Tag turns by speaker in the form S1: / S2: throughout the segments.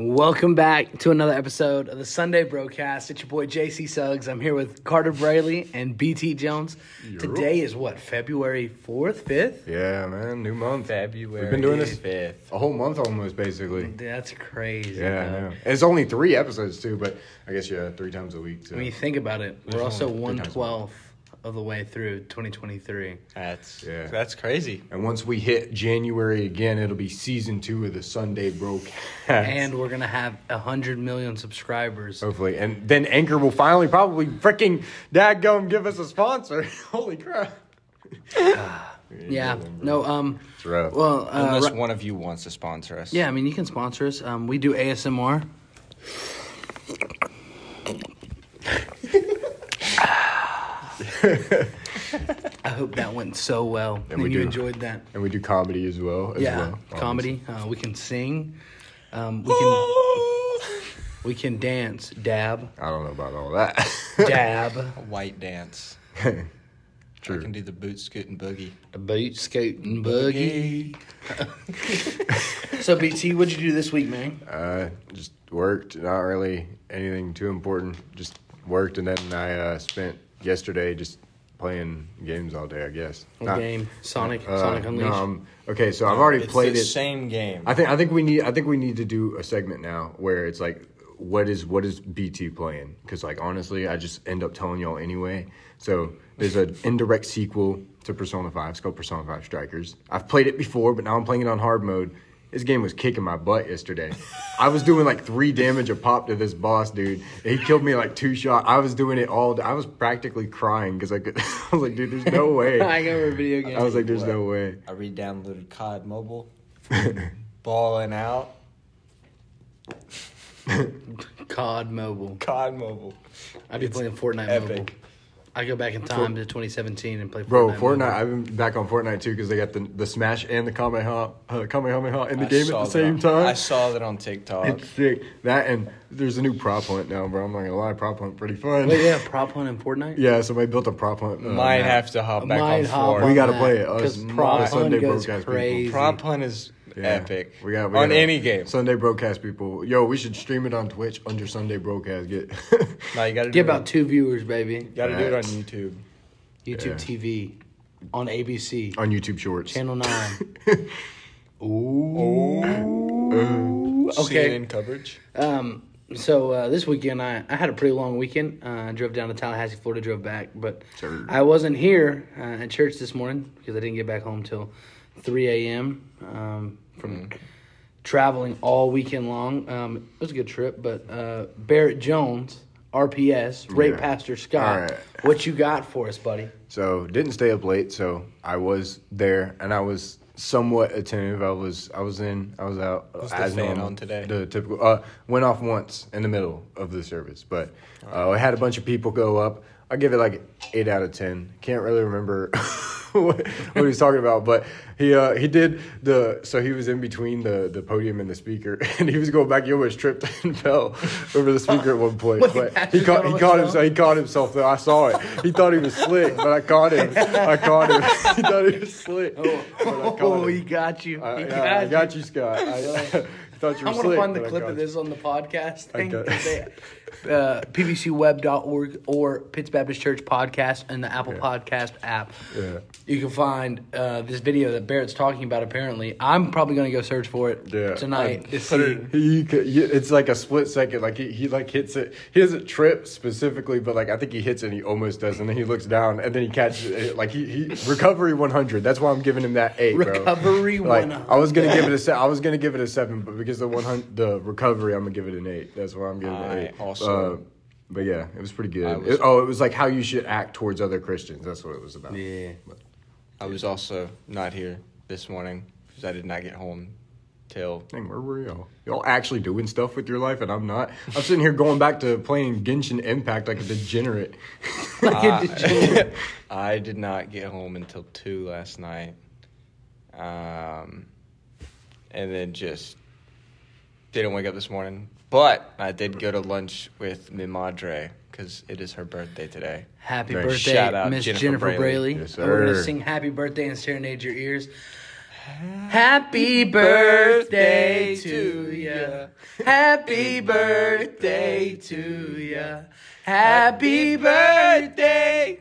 S1: Welcome back to another episode of the Sunday Brocast. It's your boy JC Suggs. I'm here with Carter Braley and BT Jones. Today is what, February 4th, 5th?
S2: Yeah, man, new month.
S3: February.
S2: We've been doing this
S3: fifth.
S2: a whole month almost, basically.
S1: That's crazy.
S2: Yeah, I know. It's only three episodes too, but I guess yeah, three times a week. So.
S1: When you think about it. We're
S2: There's
S1: also
S2: only three times a
S1: 112th of the way through 2023.
S3: That's
S2: Yeah.
S3: that's crazy.
S2: and once we hit January again, it'll be season two of the Sunday Brocast.
S1: And we're going to have a 100 million subscribers.
S2: hopefully, and then Anchor will finally probably freaking dadgum give us a sponsor. Holy crap!
S1: Yeah. No, um,
S2: It's rough.
S1: well, uh,
S3: Unless
S1: ri-
S3: one of you wants to sponsor us.
S1: yeah, I mean, you can sponsor us. Um, we do ASMR. I hope that went so well and,
S2: we
S1: you
S2: do.
S1: enjoyed that.
S2: and we do comedy as well. As
S1: yeah,
S2: well,
S1: comedy. Uh, we can sing. Um, we can we can dance. Dab,
S2: I don't know about all that.
S1: dab.
S3: A white dance.
S2: True.
S3: I can do the boot scooting boogie.
S1: The boot scooting boogie. So BT, what'd you do this week, man?
S2: Uh, just worked. Not really anything too important. Just worked, and then I uh, spent yesterday just playing games all day. I guess.
S1: What
S2: Not-
S1: game? Sonic.
S2: uh,
S1: Sonic Unleashed.
S2: um, okay, so I've already
S3: It's
S2: played
S3: the
S2: it.
S3: same game.
S2: I think I think we need I think we need to do a segment now where it's like what is what is BT playing? Because like honestly, I just end up telling y'all anyway. So there's an indirect sequel to Persona Five. It's called Persona Five Strikers. I've played it before, but now I'm playing it on hard mode. This game was kicking my butt yesterday. I was doing like three damage a pop to this boss dude. He killed me like two shots. I was doing it all. I was practically crying because I could. I was like, dude, there's no way.
S1: I got a video game.
S2: I was like, there's no way.
S3: I re-downloaded COD Mobile. Balling out.
S1: COD Mobile.
S3: COD Mobile.
S1: I'd be playing Fortnite
S3: epic.
S1: Mobile. I go back in time to 2017 and play Fortnite.
S2: Bro, Fortnite.
S1: Mobile.
S2: I've been back on Fortnite too because they got the the Smash and the Kamehameha, uh, Kamehameha in the
S3: I
S2: game at the
S3: that
S2: same
S3: on-
S2: time.
S3: I saw that on TikTok.
S2: it's sick. That and there's a new prop hunt now, bro. I'm not gonna lie, prop hunt pretty fun.
S1: Wait, yeah, prop hunt in Fortnite.
S2: yeah, somebody built a prop hunt. Uh,
S3: Might
S2: map.
S3: have to hop back
S1: Might
S3: on
S1: hop
S3: floor.
S2: We gotta play it. Us
S1: 'cause
S2: my
S1: prop hunt
S2: Sunday
S1: goes
S2: broadcast people.
S1: crazy.
S3: Prop hunt is
S2: Yeah.
S3: epic.
S2: We got we
S3: on
S2: gotta-
S3: any game.
S2: Sunday Brocast people. Yo, we should stream it on Twitch under Sunday Brocast. Get
S3: No, you gotta
S1: Get
S3: it
S1: about
S3: on-
S1: two viewers, baby.
S3: You gotta do it on YouTube.
S1: YouTube
S2: Yeah.
S1: TV on ABC
S2: on YouTube Shorts.
S1: Channel Nine. Ooh. Okay.
S3: CNN coverage.
S1: Um. So uh, this weekend, I, I had a pretty long weekend. Uh, I drove down to Tallahassee, Florida, drove back, but
S2: Sir.
S1: I wasn't here uh, at church this morning because I didn't get back home till 3 a.m. Um, from traveling all weekend long. Um, it was a good trip, but uh, Barrett Jones, RPS, Ray
S2: Yeah.
S1: Pastor Scott,
S2: All right.
S1: what you got for us, buddy?
S2: So didn't stay up late. So I was there, and I was somewhat attentive. I was I was in. I was out
S3: Was the fan on today?
S2: The typical uh, went off once in the middle of the service, but uh, I had a bunch of people go up. I give it like eight out of ten. Can't really remember what, what he was talking about, but he uh, he did the so he was in between the, the podium and the speaker, and he was going back. He almost tripped and fell over the speaker at one point,
S1: Wait,
S2: but he caught he caught
S1: almost
S2: himself. He caught himself though. I saw it. He thought he was slick, but I caught him. I caught him. he thought he was slick. but I
S1: Oh,
S2: him.
S1: he got you.
S2: I,
S1: He
S2: yeah,
S1: got
S2: I
S1: you.
S2: got you, Scott. I, I thought you were
S1: I'm gonna find the clip of this on the podcast thing. They- uh, PBCWeb.org or Pitts Baptist Church podcast and the Apple
S2: Yeah.
S1: Podcast app.
S2: Yeah.
S1: You can find uh, this video that Barrett's talking about. Apparently, I'm probably gonna go search for it
S2: Yeah.
S1: tonight
S2: I
S1: to
S2: it- He, he- it's like a split second. Like he, he like hits it. He doesn't trip specifically, but like I think he hits it. and He almost does, and then he looks down, and then he catches it. Like he, he recovery 100. That's why I'm giving him that eight. bro.
S1: Recovery
S2: Like,
S1: 100.
S2: I was gonna give it a se- I was gonna give it a seven, but because the 100 the recovery, I'm gonna give it an eight. That's why I'm giving it an eight.
S3: also-
S2: Uh, but yeah, it was pretty good.
S3: Was-
S2: It- oh, it was like how you should act towards other Christians. That's what it was about.
S1: Yeah.
S3: I was also not here this morning because I did not get home till
S2: Dang, where were y'all? Y'all actually doing stuff with your life, and I'm not. I'm sitting here going back to playing Genshin Impact like a degenerate.
S1: Like a degenerate.
S3: I did not get home until two last night. Um, and then just didn't wake up this morning. But I did go to lunch with Mi Madre because it is her birthday today.
S1: Happy
S2: Thanks.
S1: birthday,
S3: Shout out
S1: Miss
S3: Jennifer
S1: Jennifer
S3: Braley.
S1: Braley.
S2: Yes,
S1: And we're gonna sing "Happy Birthday" and serenade your ears. Happy birthday to ya. Happy birthday to ya. Happy birthday.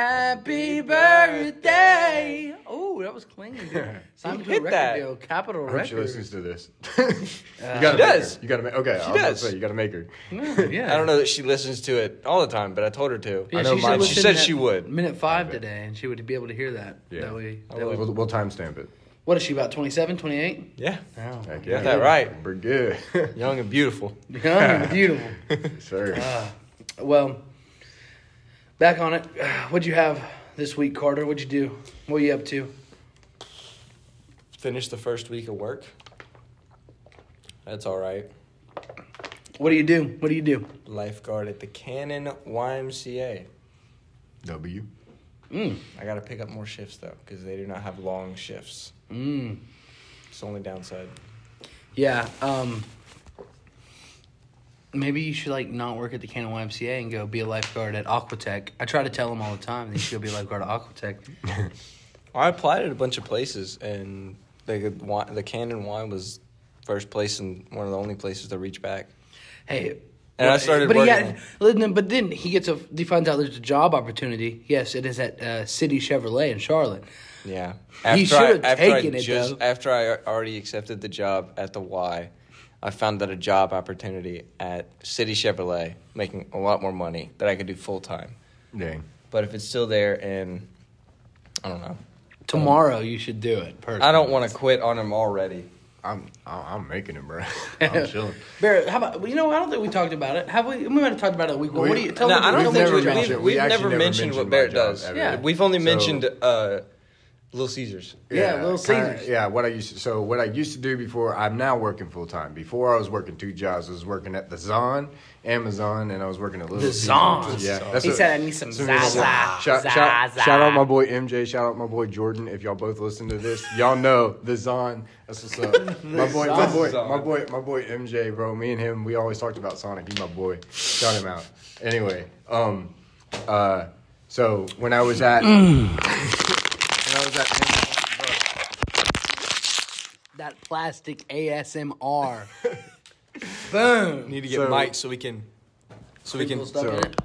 S1: Happy birthday. Oh, that was clean. dude. Signed a
S3: hit
S1: record
S3: that.
S1: deal. Capital
S2: I hope she
S1: record.
S2: listens to this. you gotta
S3: She
S2: make
S3: does.
S2: Her. You gotta make. Okay, I was about to
S3: does.
S2: say you gotta make her.
S1: Yeah.
S3: I don't know that she listens to it all the time, but I told her to.
S1: Yeah,
S3: I know
S1: she should
S3: mine. She
S1: listen
S3: said
S1: at
S3: she would.
S1: Minute five today, and she would be able to hear that.
S2: Yeah.
S1: That way,
S3: I
S1: that way-
S2: We'll, we'll timestamp it.
S1: What is she about? 27, 28?
S3: Yeah,
S1: Oh,
S2: Heck
S3: got that right.
S2: We're good.
S3: young and beautiful.
S1: young and beautiful.
S2: Sir.
S1: Uh, well, back on it. What'd you have this week, Carter? What'd you do? What are you up to?
S3: Finished the first week of work. That's all right.
S1: What do you do? What do you do?
S3: Lifeguard at the Cannon YMCA.
S2: w.
S1: Mm.
S3: I got to pick up more shifts though, because they do not have long shifts.
S1: Mm.
S3: It's the only downside.
S1: Yeah. Um. Maybe you should like not work at the Cannon YMCA and go be a lifeguard at Aquatech. I try to tell them all the time they should go be a lifeguard at Aquatech.
S3: I applied at a bunch of places, and the the Cannon Y was first place and one of the only places to reach back.
S1: Hey.
S3: And I started
S1: but he had, but then he gets a he finds out there's a job opportunity. Yes, it is at uh, City Chevrolet in Charlotte.
S3: Yeah.
S1: He should've
S3: after
S1: taken
S3: I
S1: it,
S3: just,
S1: though.
S3: After I already accepted the job at the Y, I found out a job opportunity at City Chevrolet, making a lot more money that I could do full time.
S2: Dang.
S3: But if it's still there, and I don't know,
S1: Tomorrow you should do it. Personally.
S3: I don't want to quit on him already.
S2: I'm I- I'm making it, bro. I'm chilling.
S1: Barrett, how about you know? I don't think we talked about it. Have we? We might have talked about it a week. Well,
S2: We-
S1: what do you tell
S3: no,
S1: me?
S3: I don't
S1: tell
S2: We've
S3: think
S2: never
S3: we,
S1: your job
S2: mentioned-
S1: is.
S3: we've,
S2: we
S3: we've never
S2: never
S3: mentioned
S2: mentioned
S3: what Barrett does.
S2: ever.
S1: Yeah.
S3: We've only
S2: So-
S3: mentioned uh, Little Caesars.
S1: Yeah, Little
S2: kinda-
S1: Caesars.
S2: yeah, what I used to, so what I used to do before I'm now working full time. Before I was working two jobs. I was working at the Zon, Amazon, and I was working at Little
S1: The
S2: Caesars.
S1: Zon.
S2: Yeah, that's
S1: He
S2: what-
S1: said, "I need some
S2: so-
S1: Zaza,
S2: Shout, shout,
S1: Zaza."
S2: shout out my boy MJ. Shout out my boy Jordan. If y'all both listen to this, y'all know the Zon. That's what's up. My boy, my boy, my boy, my boy MJ, bro. Me and him, we always talked about Sonic. He my boy. Shout him out. Anyway, um, uh, so when I was at, when I was at.
S1: that plastic ASMR. Boom.
S3: Need to get
S2: So-
S3: Mike so we can, so we can.
S1: Cool stuff
S2: so-
S1: in it.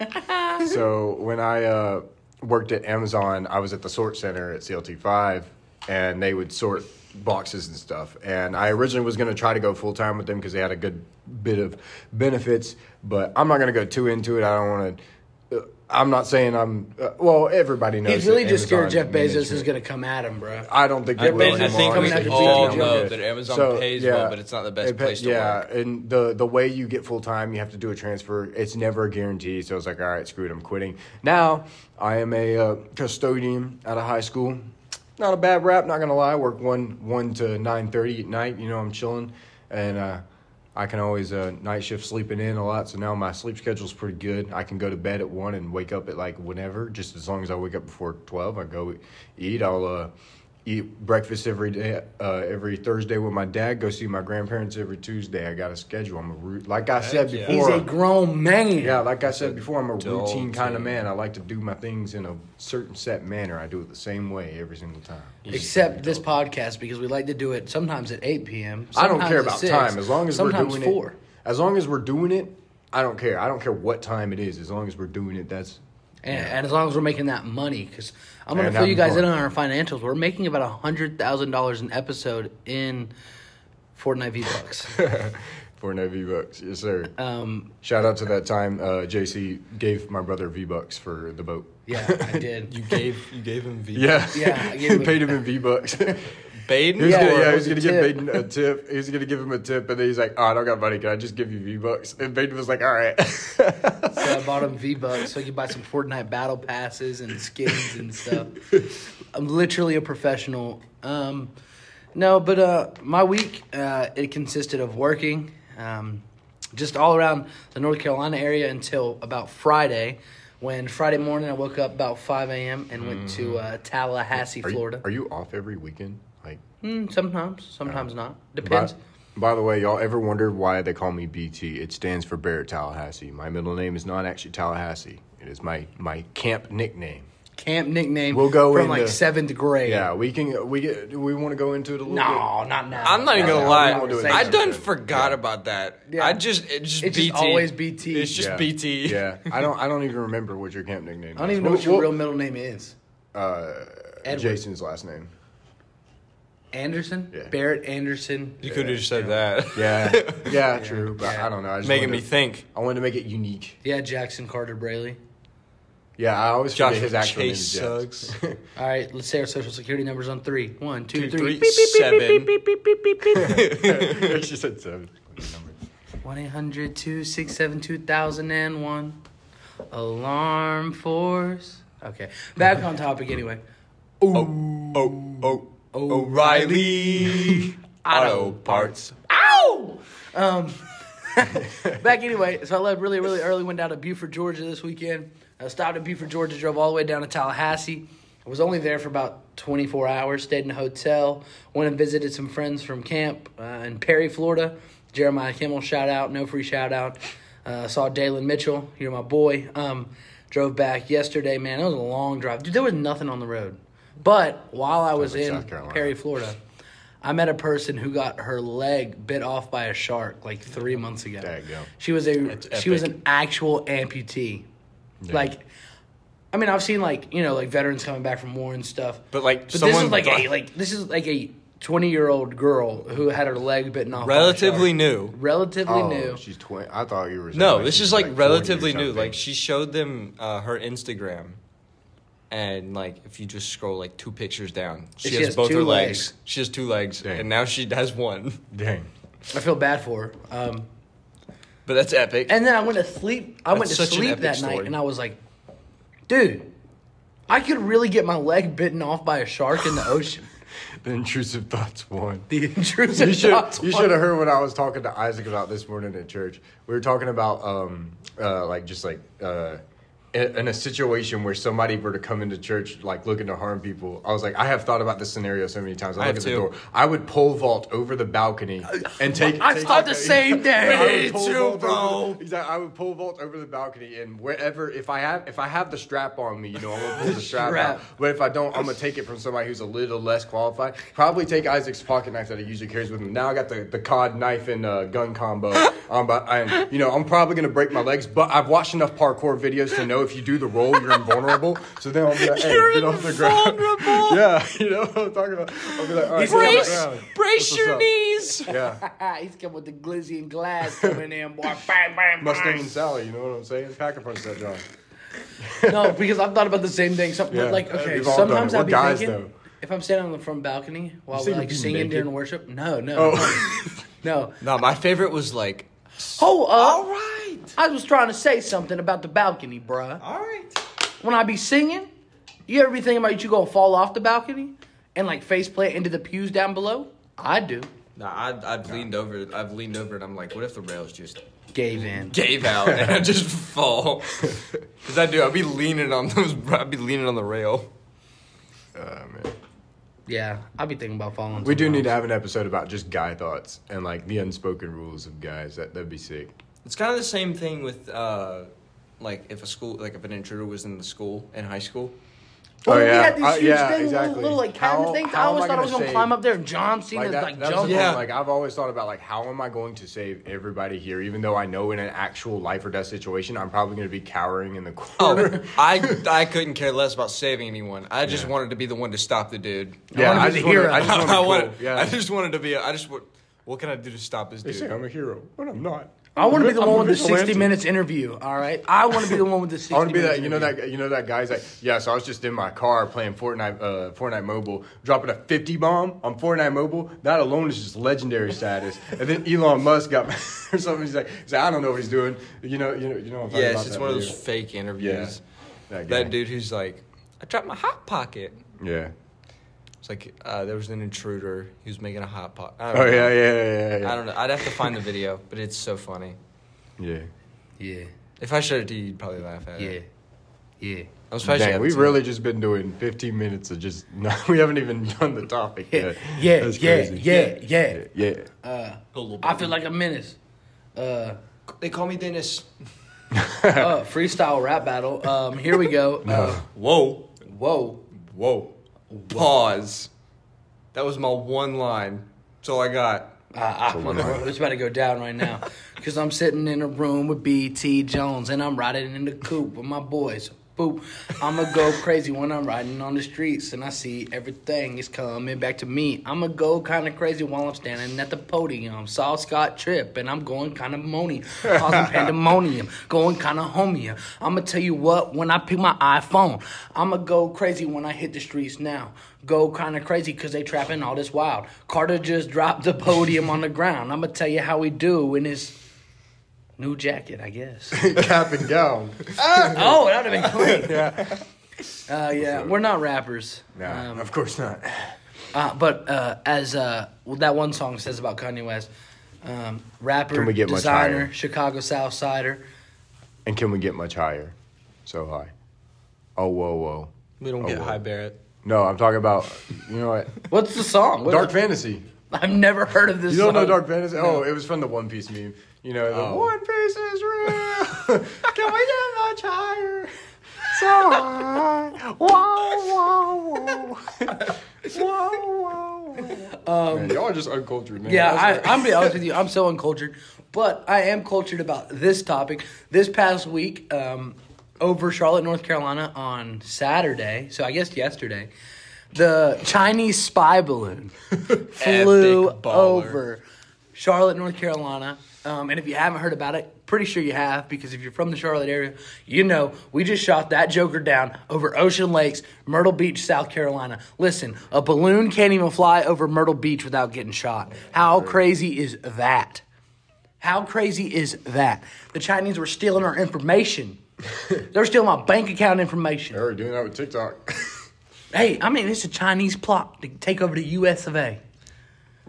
S2: so when I uh, worked at Amazon, I was at the sort center at CLT5, and they would sort boxes and stuff. And I originally was going to try to go full time with them because they had a good bit of benefits, but I'm not going to go too into it. I don't want to. I'm not saying I'm. Uh, well, everybody knows.
S1: He's really
S2: that
S1: just scared Jeff
S2: Amazon
S1: Bezos is going to come at him, bro.
S2: I don't think
S3: I
S2: they will
S3: think- I think
S1: Coming
S3: we
S1: after
S3: all
S1: BT
S3: know that Amazon pays well, but it's not the best
S2: it
S3: place to
S2: yeah,
S3: work.
S2: Yeah, and the the way you get full time, you have to do a transfer. It's never a guarantee. So I was like, all right, screw it, I'm quitting. Now I am a uh, custodian at a high school. Not a bad rap, not gonna lie. I work one one to nine thirty at night. You know, I'm chilling, and uh, I can always uh, night shift sleeping in a lot. So now my sleep schedule's pretty good. I can go to bed at one and wake up at like whenever, just as long as I wake up before twelve. I go eat. I'll uh, eat breakfast every day, uh, every Thursday with my dad. Go see my grandparents every Tuesday. I got a schedule. I'm a root. Like I said
S3: yeah.
S1: He's
S2: before.
S1: a grown man.
S2: yeah, like I said before, I'm a routine kind of man. I like to do my things in a certain set manner. I do it the same way every single time.
S1: Except this podcast because we like to do it sometimes at 8 p.m.
S2: I don't care about
S1: 6,
S2: time as long as
S1: sometimes
S2: we're doing
S1: 4.
S2: it. As long as we're doing it, I don't care. I don't care what time it is. As long as we're doing it, that's
S1: And, and as long as we're making that money, because I'm going to fill you
S2: having
S1: guys in on our financials. We're making about $100,000 an episode in Fortnite V-Bucks.
S2: Fortnite V bucks. Yes, sir.
S1: um,
S2: Shout out to that time uh, JC gave my brother V bucks for the boat.
S1: yeah, I did.
S3: You gave you gave him V.
S2: Yeah,
S1: Yeah, I gave
S2: he
S1: him-
S2: paid him in V bucks.
S3: Baden.
S2: He
S1: Yeah,
S2: gonna, yeah, he was
S1: was
S2: gonna
S1: a
S2: give
S1: tip.
S2: Baden a tip. He was gonna give him a tip, and then he's like, "Oh, I don't got money. Can I just give you V bucks?" And Baden was like, "All right."
S1: So I bought him V Bucks so he could buy some Fortnite battle passes and skins and stuff. I'm literally a professional. Um, no, but uh, my week uh, it consisted of working um, just all around the North Carolina area until about Friday. When Friday morning I woke up about 5 a.m. and went to uh, Tallahassee,
S2: Mm. Are you,
S1: Florida.
S2: are you off every weekend? Like,
S1: Mm, sometimes, sometimes not. Depends.
S2: By, by the way, y'all ever wondered why they call me BT? It stands for Barrett Tallahassee. My middle name is not actually Tallahassee. It is my my camp nickname.
S1: camp nickname.
S2: We'll go
S1: from
S2: into-
S1: like seventh grade.
S2: Yeah, we can. We get. We want to go into it a little
S1: No, not now.
S3: I'm not even gonna
S2: no,
S3: lie.
S2: we won't do it
S3: I done
S2: episode.
S3: forgot
S2: Yeah.
S3: about that.
S1: Yeah.
S3: I just it just
S1: It's
S3: BT.
S1: just always BT.
S3: It's just
S2: Yeah.
S3: BT.
S2: Yeah, I don't. I don't even remember what your camp nickname.
S1: I don't
S2: is.
S1: even know
S2: We'll-
S1: what your
S2: we'll-
S1: real middle name is.
S2: Uh,
S1: Edward.
S2: Jason's last name.
S1: Anderson.
S2: Yeah.
S1: Barrett Anderson.
S3: You could have just said that.
S2: Yeah, yeah, true. But
S1: Yeah.
S2: I don't know. I just
S3: Making
S2: wanted
S3: me
S2: to-
S3: think.
S2: I wanted to make it unique.
S1: Yeah, Jackson Carter Braley.
S2: Yeah, I always forget his actual name.
S3: Chase
S2: is Jax.
S3: sucks.
S1: All right, let's say our social security numbers on three. One, two,
S3: Two,
S1: three.
S3: three, seven.
S2: she said seven.
S1: One eight hundred two six seven two thousand and one. Alarm force. Okay, back on topic anyway.
S3: Oh, oh, oh, O'Reilly Auto Parts.
S1: Ow! Um, back anyway. So I left really, really early. Went down to Buford, Georgia this weekend. I stopped at Buford, Georgia. Drove all the way down to Tallahassee. I was only there for about 24 hours. Stayed in a hotel. Went and visited some friends from camp uh, in Perry, Florida. Jeremiah Kimmel, shout out. No free shout out. Uh, saw Dalen Mitchell. You're my boy. Um, drove back yesterday. Man, it was a long drive. Dude, there was nothing on the road. But while I was in Perry, Florida, I met a person who got her leg bit off by a shark like three months ago.
S2: Daggum.
S1: She was a
S3: That's
S1: she was an actual amputee. Like, I mean, I've seen like you know like veterans coming back from war and stuff.
S3: But like
S1: But this is like a like this is like a twenty year old girl who had her leg bitten off. by a
S3: relatively
S1: shark.
S3: new.
S1: relatively
S2: Oh,
S1: new.
S2: she's twenty. I thought you were. saying,
S3: No, this
S2: she's
S3: is like,
S2: 40 or
S3: relatively new.
S2: something.
S3: Like she showed them uh, her Instagram, and like if you just scroll like two pictures down, she,
S1: She
S3: has,
S1: has
S3: both her legs.
S1: legs.
S3: She has two legs,
S2: Dang.
S3: and now she has one.
S2: dang.
S1: I feel bad for her. Um,
S3: But that's epic.
S1: and then I went to sleep. I went to
S3: such
S1: sleep
S3: epic
S1: that night, and I was like, dude, I could really get my leg bitten off by a shark in the ocean.
S2: The intrusive thoughts won.
S1: The intrusive
S2: You should
S1: thoughts
S2: you should have heard what I was talking to Isaac about this morning at church. We were talking about um uh like just like uh in, a situation where somebody were to come into church like looking to harm people. I was like I have thought about this scenario so many times. I,
S3: I
S2: look at the
S3: too.
S2: door. I would pole vault over the balcony and take.
S1: I
S2: take-
S1: thought the same day.
S2: I would
S3: Me too, bro.
S2: over- Exactly. I would pole vault over the balcony and wherever if I have if I have the strap on me, you know, I'm gonna pull the strap,
S1: Strap.
S2: out. But if I don't, I'm gonna take it from somebody who's a little less qualified. Probably take Isaac's pocket knife that he usually carries with him. Now I got the, the cod knife and uh, gun combo. Um, but and you know I'm probably gonna break my legs. But I've watched enough parkour videos to know if you do the roll, you're invulnerable. So then I'll be like, hey,
S3: You're
S2: get off the ground.
S3: invulnerable.
S2: yeah, you know what I'm talking about. I'll be like, all right,
S1: He's
S2: on the
S3: brace,
S2: ground.
S3: brace your knees.
S2: Yeah,
S1: He's coming with the glizzy and glass coming in, boy. Bang, bang,
S2: Mustang
S1: bang.
S2: and Sally. You know what I'm saying? Pack a punch that John.
S1: No, because I've thought about the same thing. Some,
S2: Yeah.
S1: like, okay,
S2: We've all
S1: sometimes. I'll be
S2: guys,
S1: thinking,
S2: though.
S1: if I'm standing on the front balcony while we're like singing
S2: naked?
S1: during worship, no, no,
S2: Oh.
S1: no.
S3: No, my favorite was like.
S1: oh, up.
S3: All right.
S1: I was trying to say something about the balcony, bruh.
S3: All right.
S1: When I be singing, you ever be thinking about you gonna fall off the balcony and like face plant into the pews down below? I do.
S3: Nah, I, I've leaned over. I've leaned over, and I'm like, what if the rails just
S1: Gave in.
S3: gave out and I just fall? Because I do. I'd be leaning on those. I'd be leaning on the rail.
S2: Uh, man.
S1: Yeah, I'd be thinking about falling.
S2: We do
S1: somewhere
S2: need to
S1: else.
S2: have an episode about just guy thoughts and like the unspoken rules of guys. That that'd be sick.
S3: It's kind of the same thing with, uh, like, if a school, like, if an intruder was in the school in high school.
S1: Oh,
S2: Oh,
S1: we
S2: yeah.
S1: had these
S2: Uh,
S1: huge
S2: yeah,
S1: things,
S2: exactly.
S1: little, little like cabinet
S2: How-
S1: things. I
S2: how am
S1: always thought I
S2: gonna
S1: was gonna
S2: save-
S1: climb up there and John Cena
S2: Like that,
S1: like
S2: that's the
S1: jump.
S2: thing,
S3: Yeah.
S2: Like I've always thought about like how am I going to save everybody here? Even though I know in an actual life or death situation, I'm probably going to be cowering in the corner.
S3: Oh, I I couldn't care less about saving anyone. I just
S2: Yeah.
S3: wanted to be the one to stop the dude.
S2: yeah,
S1: wanna
S2: I
S1: the
S2: just wanted-
S1: hero.
S2: I just want to be
S3: I
S2: cool.
S3: wanted.
S2: Yeah,
S3: I just wanted to be. A, I just. wa- What can I do to stop this
S2: they say
S3: dude?
S2: I'm a hero, but I'm not.
S1: I want to be the
S2: I'm
S1: one with the 60
S2: vigilante.
S1: minutes interview. All right, I want to be the one with the 60
S2: I want to be that. You know
S1: interview.
S2: that. You know that guy's like, yeah. So I was just in my car playing Fortnite, uh, Fortnite Mobile, dropping a 50 bomb on Fortnite Mobile. That alone is just legendary status. And then Elon Musk got or something. He's like, he's like, I don't know what he's doing. You know, you know, you know. What I'm
S3: Yes,
S2: about
S3: it's
S2: that
S3: one of those fake interviews.
S2: That, guy.
S3: That dude who's like, I dropped my hot pocket.
S2: Yeah.
S3: It's like uh, there was an intruder. He was making a hot pot. I
S2: Oh
S3: don't know.
S2: yeah, yeah, yeah, yeah.
S3: I don't know. I'd have to find the video, but it's so funny.
S2: Yeah.
S1: Yeah,
S3: If I showed it to you, you'd probably laugh at
S1: yeah,
S3: it.
S1: yeah.
S3: I'm surprised you
S2: Dang,
S3: haven't
S2: we've
S3: seen
S2: really
S3: it.
S2: just been doing 15 minutes of just. No, we haven't even done the topic
S1: Yeah,
S2: yet.
S1: yeah,
S2: That's
S1: yeah,
S2: crazy.
S1: yeah, yeah.
S2: yeah.
S1: Uh,
S3: A little
S1: I feel like a menace. Uh,
S3: They call me Dennis.
S1: uh, freestyle rap battle. Um, here we go. Uh,
S3: Whoa.
S1: Whoa.
S3: Whoa. Pause. That was my one line. That's all I got.
S1: Uh, I, it's about to go down right now because I'm sitting in a room with BT Jones and I'm riding in the coupe with my boys. Boop. I'ma go crazy when I'm riding on the streets and I see everything is coming back to me. I'ma go kind of crazy while I'm standing at the podium. Saw Scott trip and I'm going kind of moany, causing pandemonium, going kind of homia. I'ma tell you what, when I pick my iPhone, I'ma go crazy when I hit the streets now. Go kind of crazy because they trapping all this wild. Carter just dropped the podium on the ground. I'ma tell you how he do in his new jacket, I guess.
S2: Cap and gown.
S1: oh, that would have been clean. yeah. Uh, yeah, we're not rappers.
S2: Nah,
S1: Um,
S2: of course not.
S1: uh, but uh, as uh, well, that one song says about Kanye West, um, rapper,
S2: Can we get much
S1: designer,
S2: higher?
S1: Chicago South Sider.
S2: And can we get much higher? So high. Oh, whoa, whoa.
S3: We don't
S2: Oh,
S3: get
S2: well.
S3: high Barrett.
S2: No, I'm talking about, you know what?
S1: What's the song? What-
S2: Dark Fantasy.
S1: I've never heard of this.
S2: You don't know
S1: song.
S2: Dark Fantasy? Oh, it was from the One Piece meme. You know, the
S3: Oh.
S2: One Piece is real. Can we get much higher? So high. Whoa, whoa, whoa. whoa, whoa. man, y'all are just uncultured, man.
S1: Yeah, I, I'm gonna be honest with you. I'm so uncultured, but I am cultured about this topic. This past week, um, over Charlotte, North Carolina, on Saturday. So I guess yesterday, the Chinese spy balloon flew
S3: baller.
S1: over Charlotte, North Carolina. Um, and if you haven't heard about it, pretty sure you have because if you're from the Charlotte area, you know we just shot that Joker down over Ocean Lakes, Myrtle Beach, South Carolina. Listen, a balloon can't even fly over Myrtle Beach without getting shot. How crazy is that? How crazy is that? The Chinese were stealing our information. They're stealing my bank account information.
S2: They're doing that with TikTok.
S1: Hey, I mean, it's a Chinese plot to take over the U.S. of A.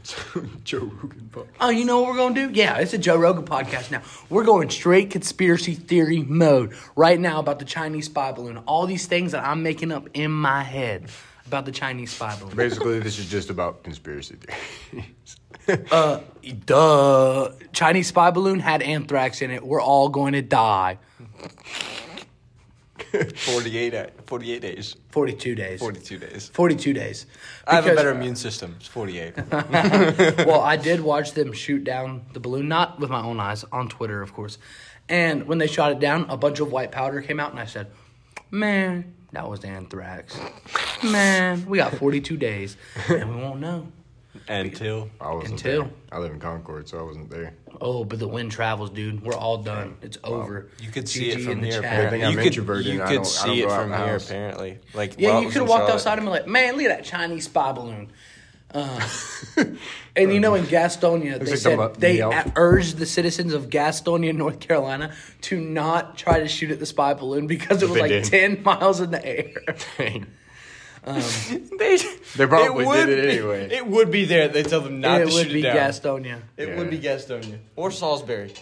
S2: Joe Rogan. fuck.
S1: Oh, you know what we're gonna do? Yeah, it's a Joe Rogan podcast now. We're going straight conspiracy theory mode right now about the Chinese spy balloon. All these things that I'm making up in my head about the Chinese spy balloon.
S2: Basically, this is just about conspiracy theories.
S1: Uh, duh. Chinese spy balloon had anthrax in it. We're all going to die.
S3: 48, 48 days.
S1: 42 days.
S3: 42 days.
S1: 42 days.
S3: I have a better immune system. It's 48.
S1: well, I did watch them shoot down the balloon, not with my own eyes, on Twitter, of course. And when they shot it down, a bunch of white powder came out, and I said, Man, that was anthrax. Man, we got 42 days, and we won't know.
S3: Until.
S2: I wasn't
S1: Until.
S2: there. I live in Concord, so I wasn't there.
S1: Oh, but the wind travels, dude. We're all done. It's over.
S3: You could see it
S1: GG
S3: from
S1: in the
S3: here.
S1: chat.
S3: Apparently.
S2: think I'm
S3: you could,
S2: introverted
S3: you
S2: and I
S3: could
S2: don't- I
S3: see
S2: don't
S3: it
S2: go out
S3: from
S2: the
S3: here,
S2: house.
S3: apparently. Like,
S1: Yeah,
S3: while I
S1: you
S3: was
S1: could have
S3: in
S1: walked
S3: Charlotte-
S1: outside and been like, "Man, look at that Chinese spy balloon." Uh, and you know, in Gastonia, they
S2: like
S1: said
S2: some, uh,
S1: they
S2: Yelp.
S1: a- urged the citizens of Gastonia, North Carolina, to not try to shoot at the spy balloon because it was
S2: They
S1: like
S2: did.
S1: ten miles in the air.
S2: Dang.
S3: Um, they,
S2: They probably
S3: it would
S2: did it
S3: be-
S2: anyway.
S3: It would be there. They tell them not
S1: it
S3: to
S1: would
S3: shoot
S1: be
S3: it down.
S1: Gastonia.
S3: It
S2: Yeah.
S3: would be Gastonia or Salisbury.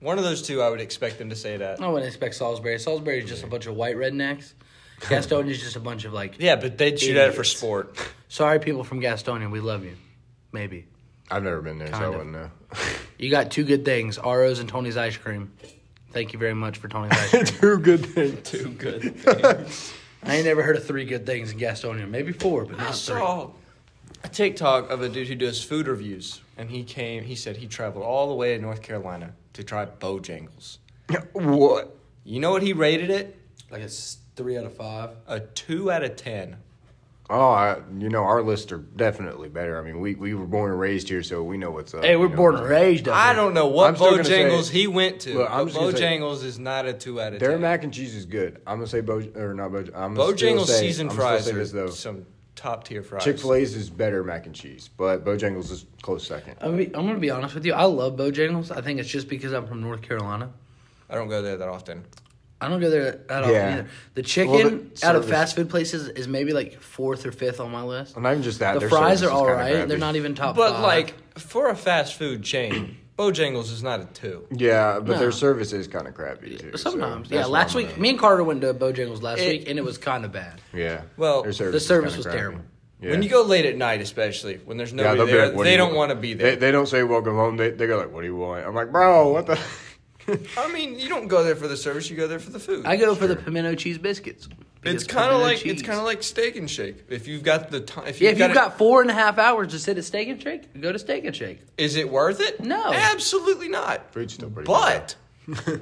S3: One of those two, I would expect them to say that.
S1: I wouldn't expect Salisbury. Salisbury is just a bunch of white rednecks. Gastonia is just a bunch of like.
S3: Yeah, but they'd shoot at it for sport.
S1: Sorry, people from Gastonia, we love you. Maybe
S2: I've never been there, so
S1: Kind
S2: I wouldn't know.
S1: you got two good things: Aros and Tony's ice cream. Thank you very much for Tony's ice cream.
S2: Two good things.
S3: Too good.
S1: I ain't never heard of three good things in Gastonia. Maybe four, but
S3: I
S1: not three.
S3: saw a TikTok of a dude who does food reviews, and he came. He said he traveled all the way to North Carolina to try Bojangles.
S2: what?
S3: You know what he rated it?
S1: Like it's three out of five.
S3: A two out of ten.
S2: Oh, I, you know, our lists are definitely better. I mean, we, we were born and raised here, so we know what's up.
S1: Hey, we're
S2: you know.
S1: born and raised up
S3: I don't know what
S2: I'm still gonna say-
S3: Bojangles he went to.
S2: Look, I'm
S3: but
S2: just gonna say-
S3: Bojangles is not a two out of
S2: Their
S3: ten.
S2: mac and cheese is good. I'm gonna say Bo or not Bo. I'm gonna still
S3: Bojangles
S2: say,
S3: seasoned
S2: I'm still
S3: fries
S2: say
S3: are
S2: this though.
S3: some top tier fries.
S2: Chick Fil A's is better mac and cheese, but Bojangles is close second.
S1: I'm gonna, be, I'm gonna be honest with you. I love Bojangles. I think it's just because I'm from North Carolina.
S3: I don't go there that often.
S1: I don't go there at all
S2: Yeah.
S1: either. The chicken
S2: Well, the
S1: out of fast food places is maybe like fourth or fifth on my list.
S2: And not even just that.
S1: The fries are
S2: all right.
S1: all
S2: kinda
S1: right.
S2: crappy.
S1: They're not even top
S3: But
S1: five.
S3: like for a fast food chain, Bojangles is not a two.
S2: Yeah, but
S1: No.
S2: their service is kind of crappy too.
S1: sometimes,
S2: that's
S1: yeah. Last week, me and Carter went to Bojangles last
S3: It-
S1: week, and it was kind of bad.
S2: Yeah.
S3: Well,
S2: Their
S1: The service was
S2: crappy.
S1: terrible.
S2: Yeah.
S3: When you go late at night, especially when there's
S2: Yeah,
S3: nobody
S2: they'll
S3: there,
S2: like,
S3: they
S2: do you
S3: don't
S2: want?"
S3: want to be there.
S2: They, they don't say welcome home. They, they go like, "What do you want?" I'm like, "Bro, what the?"
S3: I mean, you don't go there for the service; you go there for the food.
S1: I go for the pimento cheese biscuits.
S3: It's kind of
S1: pimento
S3: like it's kind of like Steak and Shake. If you've got the time, if you've
S1: if you've
S3: got,
S1: got four and a half hours to sit at Steak and Shake, go to Steak and Shake.
S3: is it worth it?
S1: No.
S3: absolutely not.
S2: Food's still pretty
S3: But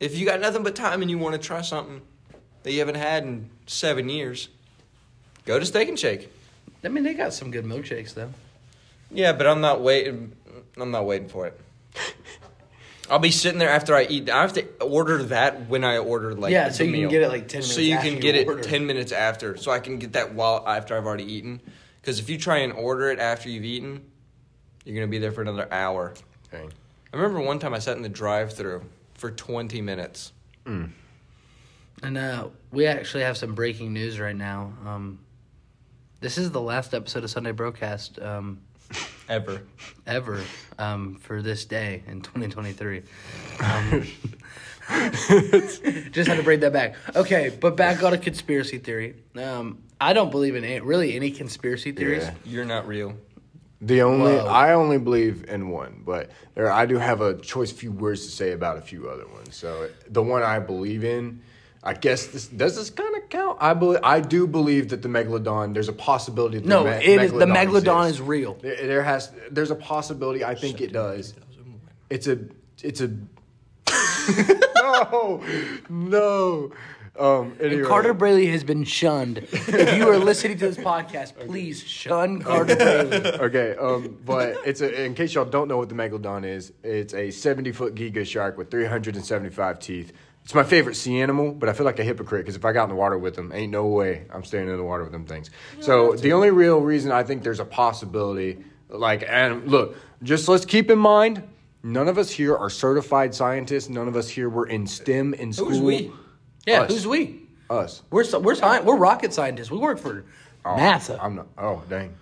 S3: if you got nothing but time and you want to try something that you haven't had in seven years, go to Steak and Shake.
S1: I mean, they got some good milkshakes though.
S3: Yeah, but I'm not waiting. I'm not waiting for it. I'll be sitting there after I eat. I have to order that when I order like
S1: Yeah,
S3: the
S1: so you can get it, like, 10
S3: So
S1: minutes
S3: you
S1: after
S3: can
S1: you
S3: get it
S1: order.
S3: ten minutes after, so I can get that while after I've already eaten. Because if you try and order it after you've eaten, you're gonna be there for another hour.
S2: Dang.
S3: I remember one time I sat in the drive-through for 20 minutes.
S1: And uh, we actually have some breaking news right now. Um, this is the last episode of Sunday Brocast um,
S3: Ever.
S1: ever um, for this day in 2023. Um, just had to bring that back. Okay, but back on a conspiracy theory. Um, I don't believe in any, really any conspiracy theories.
S2: Yeah.
S3: You're not real.
S2: The only
S1: Whoa.
S2: I only believe in one, but there I do have a choice few words to say about a few other ones. So the one I believe in, I guess this does this kind of count. I believe I do believe that the megalodon. There's a possibility. That
S1: No,
S2: the
S1: it is the megalodon
S2: exists.
S1: is real.
S2: There, there has there's a possibility. I think it does. It's a it's a no no. Um, anyway.
S1: And Carter Braley has been shunned. if you are listening to this podcast, please shun Carter Braley.
S2: okay, um, but it's a, in case y'all don't know what the megalodon is, it's a 70 foot giga shark with 375 teeth. It's my favorite sea animal, but I feel like a hypocrite because if I got in the water with them, ain't no way I'm staying in the water with them things. So the only real reason I think there's a possibility, like, and look, just let's keep in mind, none of us here are certified scientists. None of us here were in STEM in school.
S3: Who's we?
S1: Yeah,
S2: Us.
S1: who's we?
S2: Us.
S1: We're so, we're sci- we're rocket scientists. We work for
S2: Oh,
S1: NASA.
S2: I'm not. Oh, dang.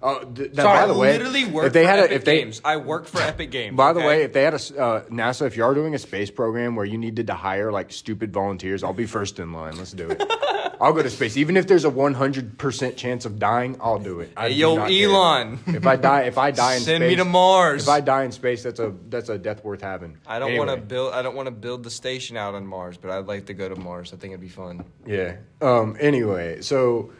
S2: Oh, th-
S1: Sorry,
S2: by the way,
S3: literally work
S2: if they
S3: for
S2: had
S3: Epic
S2: a, if they,
S3: Games. I work for Epic Games.
S2: By the
S3: okay?
S2: way, if they had a uh, NASA, if you are doing a space program where you needed to hire like stupid volunteers, I'll be first in line. Let's do it. I'll go to space, even if there's a 100 percent chance of dying. I'll do it. I do
S3: yo,
S2: care.
S3: Elon.
S2: If I die, if I die in
S3: Send
S2: space,
S3: me to Mars.
S2: If I die in space, that's a that's a death worth having.
S3: I don't
S2: Anyway,
S3: want to build. I don't want to build the station out on Mars, but I'd like to go to Mars. I think it'd be fun.
S2: Yeah. Um. Anyway, so.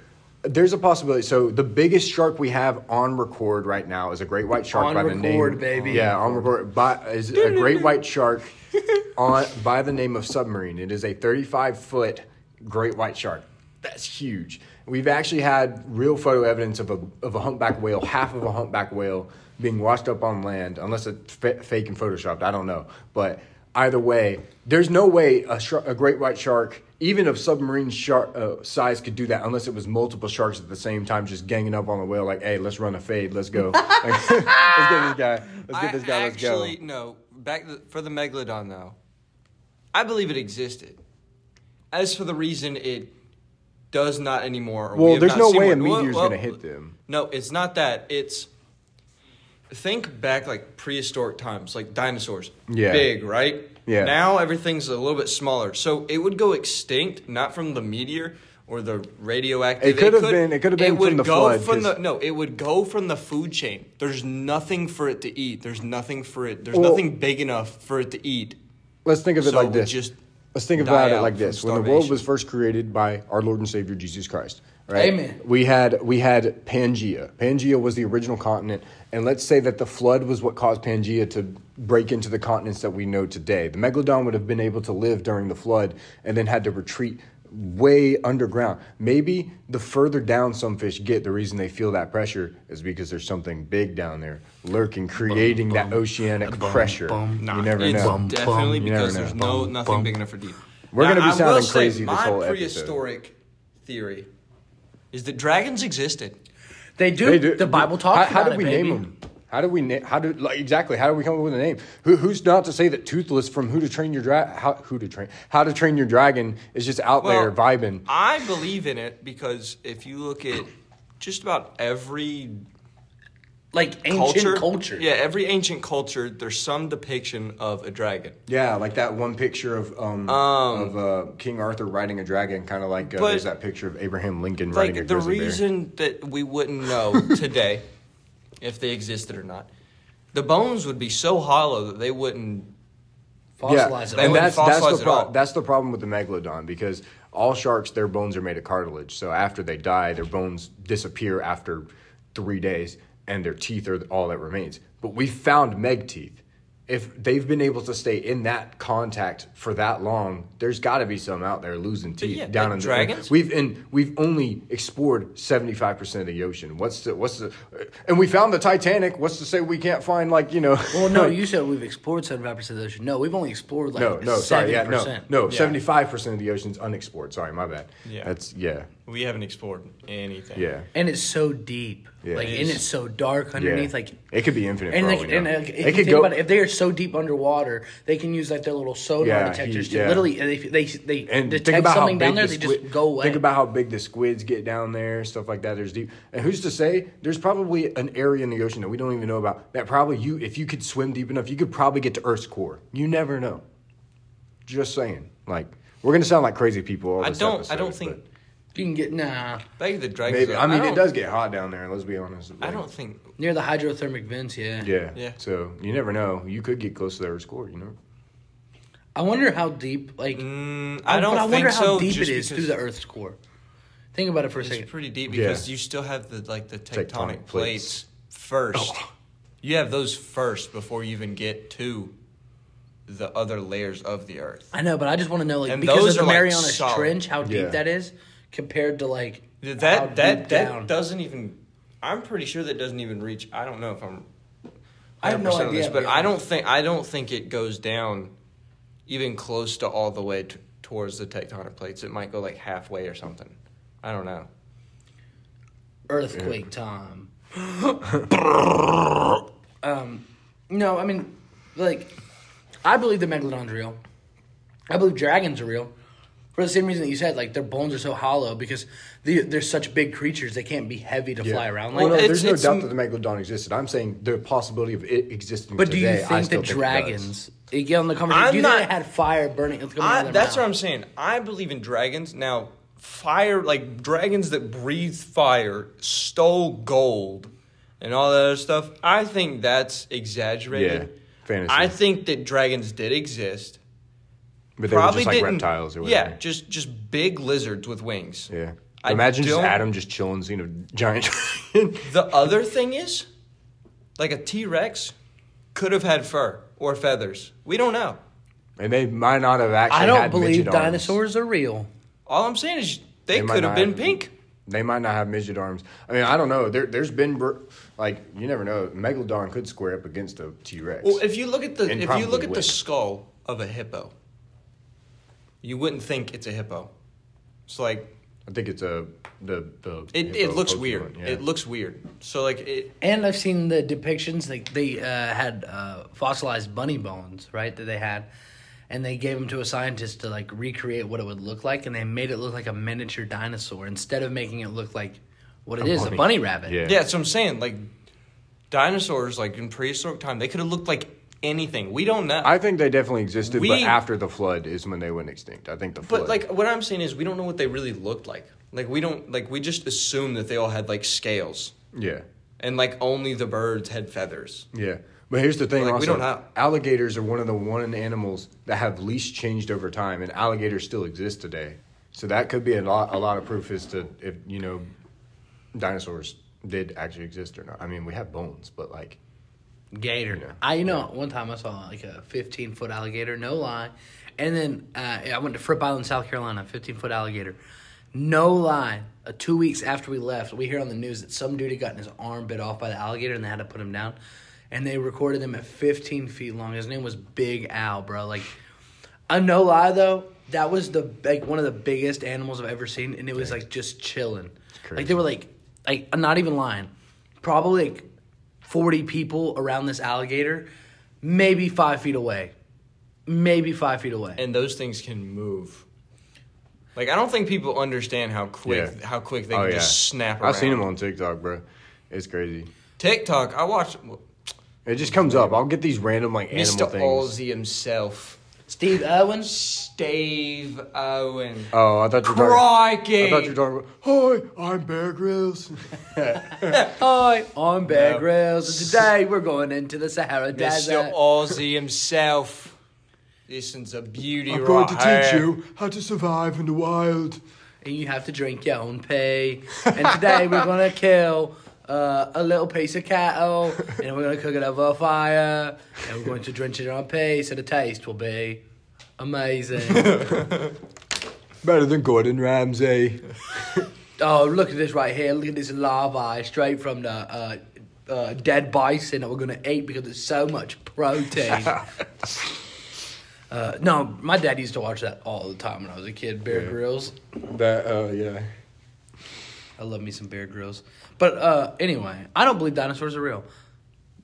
S2: There's a possibility. So the biggest shark we have on record right now is a great white shark
S1: On
S2: by the
S1: record,
S2: name.
S1: baby.
S2: Yeah, on record. By, is a great white shark on by the name of submarine. It is a 35 foot great white shark. That's huge. We've actually had real photo evidence of a of a humpback whale, half of a humpback whale, being washed up on land. Unless it's fa- fake and photoshopped, I don't know. But either way, there's no way a, shar- a great white shark, even of submarine shark uh, size, could do that unless it was multiple sharks at the same time, just ganging up on the whale. Like, hey, let's run a fade. Let's go. let's get this guy. Let's get this guy.
S3: I
S2: Let's go.
S3: actually no. Back the, for the megalodon though, I believe it existed. As for the reason it does not anymore. or we
S2: Well,
S3: have
S2: there's no way a
S3: one- well,
S2: meteor's
S3: well,
S2: gonna hit them.
S3: No, it's not that. It's think back like prehistoric times, like dinosaurs.
S2: Yeah.
S3: Big, right?
S2: Yeah.
S3: Now everything's a little bit smaller, so it would go extinct not from the meteor or the radioactive.
S2: It could have been- it could have been
S3: would
S2: from the
S3: go
S2: flood,
S3: From the, no, it would go from the food chain. There's nothing for it to eat. There's nothing for it. There's
S2: Well-
S3: nothing big enough for it to eat.
S2: Let's think of it
S3: So
S2: like this.
S3: just
S2: Let's think about it like this. When the world was first created by our Lord and Savior Jesus Christ, right?
S1: Amen.
S2: We had we had Pangea. Pangea was the original continent, and let's say that the flood was what caused Pangea to break into the continents that we know today. The megalodon would have been able to live during the flood and then had to retreat way underground. Maybe the further down some fish get, the reason they feel that pressure is because there's something big down there lurking, creating that oceanic pressure.
S1: bum.
S2: you never
S3: it's
S2: know.
S3: Definitely
S2: bum. You never
S3: because there's
S2: know.
S3: no nothing
S1: bum.
S3: big enough for deep.
S2: We're
S3: Now,
S2: gonna be
S3: I will
S2: sounding
S3: say,
S2: crazy this whole episode.
S3: prehistoric theory is that dragons existed.
S1: They do.
S2: They do.
S1: The Bible talks
S2: How, how
S1: about
S2: did we
S1: baby.
S2: name them? How did we name? How did like exactly? How did we come up with a name? Who, who's not to say that Toothless from Who to Train Your Dragon? How who to train? How to Train Your Dragon is just out there vibing.
S3: I believe in it because if you look at just about every
S1: Like ancient
S3: culture,
S1: culture.
S3: yeah, every ancient culture, there's some depiction of a dragon.
S2: Yeah, like that one picture of um,
S3: Um,
S2: of uh, King Arthur riding a dragon, kind of like uh, there's that picture of Abraham Lincoln riding a
S3: Like the
S2: grizzly bear.
S3: reason that we wouldn't know today if they existed or not, the bones would be so hollow that they wouldn't
S1: fossilize
S3: They
S1: it.
S2: and
S3: wouldn't
S2: that's that's the
S3: it
S2: pro-
S3: all.
S2: that's the problem with the megalodon because all sharks their bones are made of cartilage. So after they die, their bones disappear after three days, and their teeth are all that remains. But we found meg teeth. If they've been able to stay in that contact for that long, there's got to be some out there losing teeth
S3: yeah,
S2: down
S3: like
S2: in the
S3: dragons?
S2: We've and we've only explored seventy five percent of the ocean. What's the what's the? And we found the Titanic. What's to say we can't find like you know?
S1: Well, no, you said we've explored seventy five percent of the ocean. No, we've only explored like
S2: no, no, sorry, yeah, no,
S1: 70%.
S2: no, seventy five percent of the ocean's unexplored. Sorry, my bad.
S3: Yeah.
S2: that's yeah,
S3: We haven't explored anything.
S2: yeah,
S1: And it's so deep,
S2: Yeah.
S1: like
S3: It
S1: and it's so dark underneath.
S2: yeah.
S1: Like,
S2: it could be infinite.
S1: and,
S2: for
S1: like,
S2: all we
S1: and
S2: know.
S1: uh, if
S2: it could
S1: think
S2: go.
S1: about it, if they are so deep underwater, they can use like their little sonar
S2: Yeah,
S1: detectors
S2: he-
S1: to
S2: yeah.
S1: literally they they, they
S2: and
S1: detect
S2: think about how
S1: something
S2: big
S1: down there.
S2: the
S1: They
S2: squid,
S1: just go away.
S2: Think about how big the squids get down there, stuff like that. There's deep, and who's to say? There's probably an area in the ocean that we don't even know about. That probably you, if you could swim deep enough, you could probably get to Earth's core. You never know. Just saying. Like we're gonna sound like crazy people. All
S3: I
S2: this
S3: don't.
S2: episode,
S3: I don't
S2: but
S3: think.
S1: You can get nah
S3: Back to the dragons.
S2: Maybe.
S3: though,
S2: I mean, it
S3: don't-
S2: does get hot down there. Let's be honest.
S3: I
S2: Like,
S3: don't think.
S1: near the hydrothermic vents. Yeah.
S2: Yeah.
S3: Yeah.
S2: So you never know. You could get close to their score. You know.
S1: I wonder how deep. Like
S3: Mm, I don't
S1: but I
S3: think
S1: wonder how deep it
S3: just
S1: is through the Earth's core. Think about it for a
S3: It's
S1: second.
S3: pretty deep
S2: Yeah.
S3: because you still have the like the tectonic,
S2: Tectonic
S3: plates,
S2: plates.
S3: first.
S2: Oh.
S3: You have those first before you even get to the other layers of the Earth.
S1: I know, but I just want to know, like,
S3: And
S1: because
S3: those
S1: of the
S3: are, like,
S1: Marianas
S3: solid.
S1: Trench, how deep
S2: Yeah.
S1: that is compared to like
S3: That that that
S1: down.
S3: doesn't even. I'm pretty sure that doesn't even reach. I don't know if I'm.
S1: I have no idea,
S3: this, but I don't think I don't think it goes down even close to all the way t- towards the tectonic plates. It might go like halfway or something. I don't know.
S1: earthquake time. um, no, I mean, like, I believe the megalodon's real. I believe dragons are real. For the same reason that you said, like their bones are so hollow because they, they're such big creatures, they can't be heavy to fly around like
S2: well, no,
S1: that.
S3: It's-
S2: there's no doubt that the megalodon existed. I'm saying the possibility of it existing.
S1: But do you think
S2: still
S1: the dragons? You get on the conversation.
S3: I'm
S1: do you
S3: not-
S1: think they had fire burning? coming
S3: I,
S1: of their
S3: that's what? I'm saying. I believe in dragons. Now, fire, like dragons that breathe fire, stole gold, and all that other stuff. I think that's exaggerated.
S2: Yeah, fantasy.
S3: I think that dragons did exist.
S2: But they were
S3: Probably
S2: just like reptiles or whatever.
S3: Yeah, just just big lizards with wings.
S2: Yeah.
S3: I
S2: Imagine just
S3: don't-
S2: Adam just chilling, seeing a giant.
S3: The other thing is, like a T Rex could have had fur or feathers. We don't know.
S2: and they might not have actually
S1: I don't
S2: had
S1: believe
S2: midget arms.
S1: dinosaurs are real.
S3: All I'm saying is they,
S2: They might
S3: could have
S2: not
S3: been
S2: have-
S3: pink.
S2: They might not have midget arms. I mean, I don't know. There, there's been, br- like, you never know. Megalodon could square up against a T Rex.
S3: Well, if you look at the
S2: And
S3: if you
S2: probably
S3: look at the
S2: would.
S3: skull of a hippo, you wouldn't think it's a hippo. It's like
S2: I think it's a the the.
S3: it, it looks
S2: Pokemon,
S3: weird.
S2: yeah.
S3: It looks weird. So like it
S1: And I've seen the depictions. Like they uh, had uh, fossilized bunny bones, right? That they had, and they gave them to a scientist to like recreate what it would look like, and they made it look like a miniature dinosaur instead of making it look like what it
S2: A
S1: is,
S2: bunny.
S1: a bunny rabbit.
S2: Yeah.
S3: yeah. So I'm saying like dinosaurs like in prehistoric time they could have looked like anything. We don't know.
S2: I think they definitely existed, but after the flood is when they went extinct. I think the flood.
S3: but like what I'm saying is we don't know what they really looked like. Like we don't like we just assume that they all had like scales
S2: yeah,
S3: and like only the birds had feathers.
S2: yeah. But here's the thing.
S3: Like, we don't have-
S2: alligators are one of the one animals that have least changed over time, and alligators still exist today. So that could be a lot, a lot of proof as to if you know, dinosaurs did actually exist or not. I mean, we have bones, but like,
S1: Gator.
S2: You know,
S1: I you know one time I saw like a 15 foot alligator, no lie, and then uh, I went to Fripp Island, South Carolina, 15 foot alligator, no lie. Uh, two weeks after we left, we hear on the news that some dude had gotten his arm bit off by the alligator, and they had to put him down, and they recorded him at 15 feet long. His name was Big Al, bro. Like, I'm no lie though. That was the like one of the biggest animals I've ever seen, and it was like just chilling. Like they were like, like I'm not even lying, probably like 40 people around this alligator, maybe five feet away, maybe five feet away.
S3: and those things can move. Like I don't think people understand how quick
S2: Yeah.
S3: how quick they
S2: oh
S3: can
S2: yeah,
S3: just snap around.
S2: I've seen them on TikTok, bro. It's crazy.
S3: TikTok. I watched
S2: It just comes up. I'll get these random like animal
S3: Mr.
S2: things.
S3: Ozzy himself,
S1: Steve Irwin,
S3: Steve Owen.
S2: Oh, I thought you were talking.
S3: Crikey!
S2: I thought you were talking. About, Hi, I'm Bear Grylls.
S1: hi, I'm Bear
S3: No.
S1: Grylls, and today we're going into the Sahara
S3: Mr.
S1: Desert.
S3: Ozzy himself. This is a beauty.
S2: I'm going to
S3: right
S2: teach
S3: here.
S2: you how to survive in the wild.
S1: and you have to drink your own pee. And today we're gonna kill uh, a little piece of cattle, and we're gonna cook it over a fire, and we're going to drench it in our pee, so the taste will be amazing.
S2: Better than Gordon Ramsay.
S1: oh, look at this right here! Look at this larvae straight from the uh, uh, dead bison that we're gonna eat because there's so much protein. Uh, no, my dad used to watch that all the time when I was a kid. Bear
S2: Yeah.
S1: Grylls.
S2: That uh yeah.
S1: I love me some Bear Grylls. But uh, anyway, I don't believe dinosaurs are real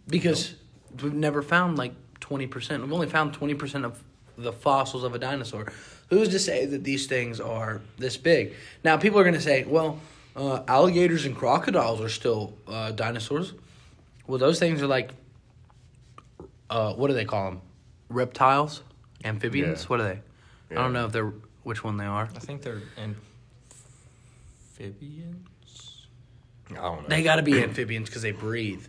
S1: because we've never found like twenty percent. We've only found twenty percent of the fossils of a dinosaur. Who's to say that these things are this big? Now, people are going to say, "Well, uh, alligators and crocodiles are still uh, dinosaurs." Well, those things are like, uh, what do they call them? Reptiles, amphibians.
S2: Yeah.
S1: What are they? I don't know if they're which one they are.
S3: I think they're amphibians
S2: I don't know.
S1: They got to be amphibians because they breathe.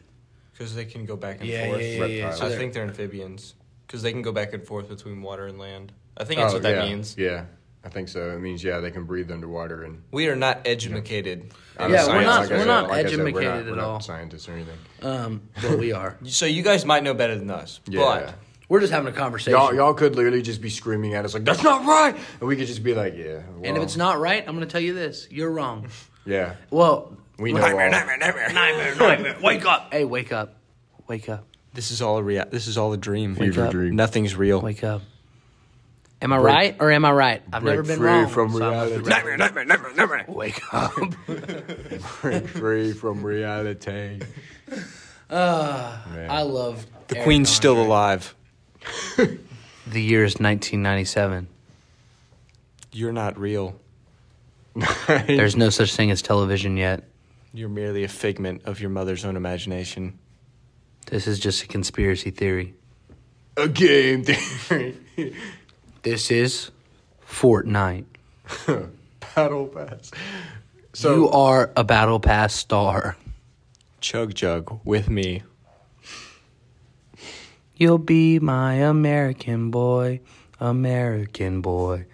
S3: because they can go back and
S1: Yeah,
S3: forth.
S1: yeah, yeah, yeah.
S2: reptiles.
S1: So
S3: I
S1: they're-
S3: think they're amphibians because they can go back and forth between water and land. I think that's
S2: Oh,
S3: what that
S2: yeah.
S3: means.
S2: Yeah. I think so. It means yeah, they can breathe underwater and
S3: We are not educated.
S2: I'm
S1: Yeah,
S2: a
S1: we're
S2: science-
S1: not-
S2: like I
S1: we're
S2: said-
S1: not
S2: like I said, we're
S1: educated
S2: not-
S1: at
S2: we're not
S1: all.
S2: Scientists or anything.
S1: Um, but we are.
S3: So you guys might know better than us.
S2: Yeah.
S3: But
S1: We're just having a conversation.
S2: Y'all, y'all could literally just be screaming at us like, "That's not right," and we could just be like, "Yeah."
S1: and if it's not right, I'm going to tell you this: you're wrong.
S2: yeah,
S1: Well,
S2: we know.
S3: nightmare,
S2: all.
S3: nightmare, nightmare.
S1: nightmare, nightmare. Wake up! Hey, wake up! Wake up!
S3: This is all a rea- This is all a dream.
S2: Fever
S1: up.
S2: dream.
S3: Nothing's real.
S1: Wake up! Am I
S2: Break-
S1: right or am I right? I've
S2: break
S1: never been
S2: free
S1: wrong.
S2: from
S1: so I must be
S2: reality.
S3: Nightmare, nightmare, nightmare, nightmare.
S1: Wake up!
S2: Break free from reality.
S1: uh,
S2: Man.
S1: I love
S3: The
S1: Eric
S3: queen's still alive.
S1: The year is 1997.
S3: You're not real.
S1: There's no such thing as television yet.
S3: You're merely a figment of your mother's own imagination.
S1: This is just a conspiracy theory.
S2: a game theory.
S1: This is Fortnite.
S2: Battle pass. So
S1: you are a battle pass star.
S3: Chug jug with me.
S1: You'll be my American boy, American boy,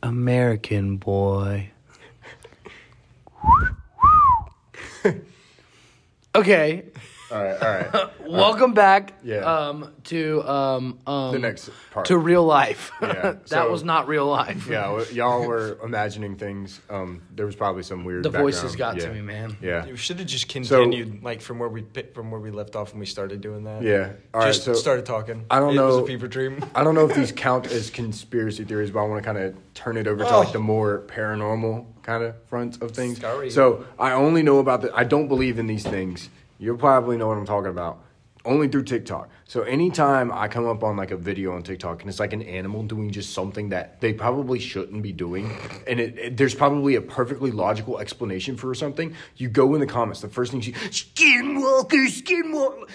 S1: American boy. okay,
S2: all right, all right.
S1: welcome back.
S2: Yeah.
S1: Um, to um, um
S2: The next part.
S1: to real life.
S2: Yeah,
S1: that
S2: so-
S1: was not real life.
S2: Yeah, y'all were imagining things. Um, there was probably some weird.
S1: The voices got
S2: background.
S1: to me, man.
S2: Yeah,
S3: We should have just continued like from where we from where we left off when we started doing that.
S2: yeah. All right,
S3: just
S2: so
S3: started talking.
S2: I don't
S3: it was
S2: know-
S3: a fever dream.
S2: I don't know if these count as conspiracy theories, but I want to kind of turn it over to
S3: Oh.
S2: like the more paranormal kind of front of things.
S3: Scary.
S2: So I only know about the. I don't believe in these things. You'll probably know what I'm talking about. Only through TikTok. So anytime I come up on like a video on TikTok and it's like an animal doing just something that they probably shouldn't be doing, and it, it- there's probably a perfectly logical explanation for something, you go in the comments. The first thing you skinwalker, skinwalker.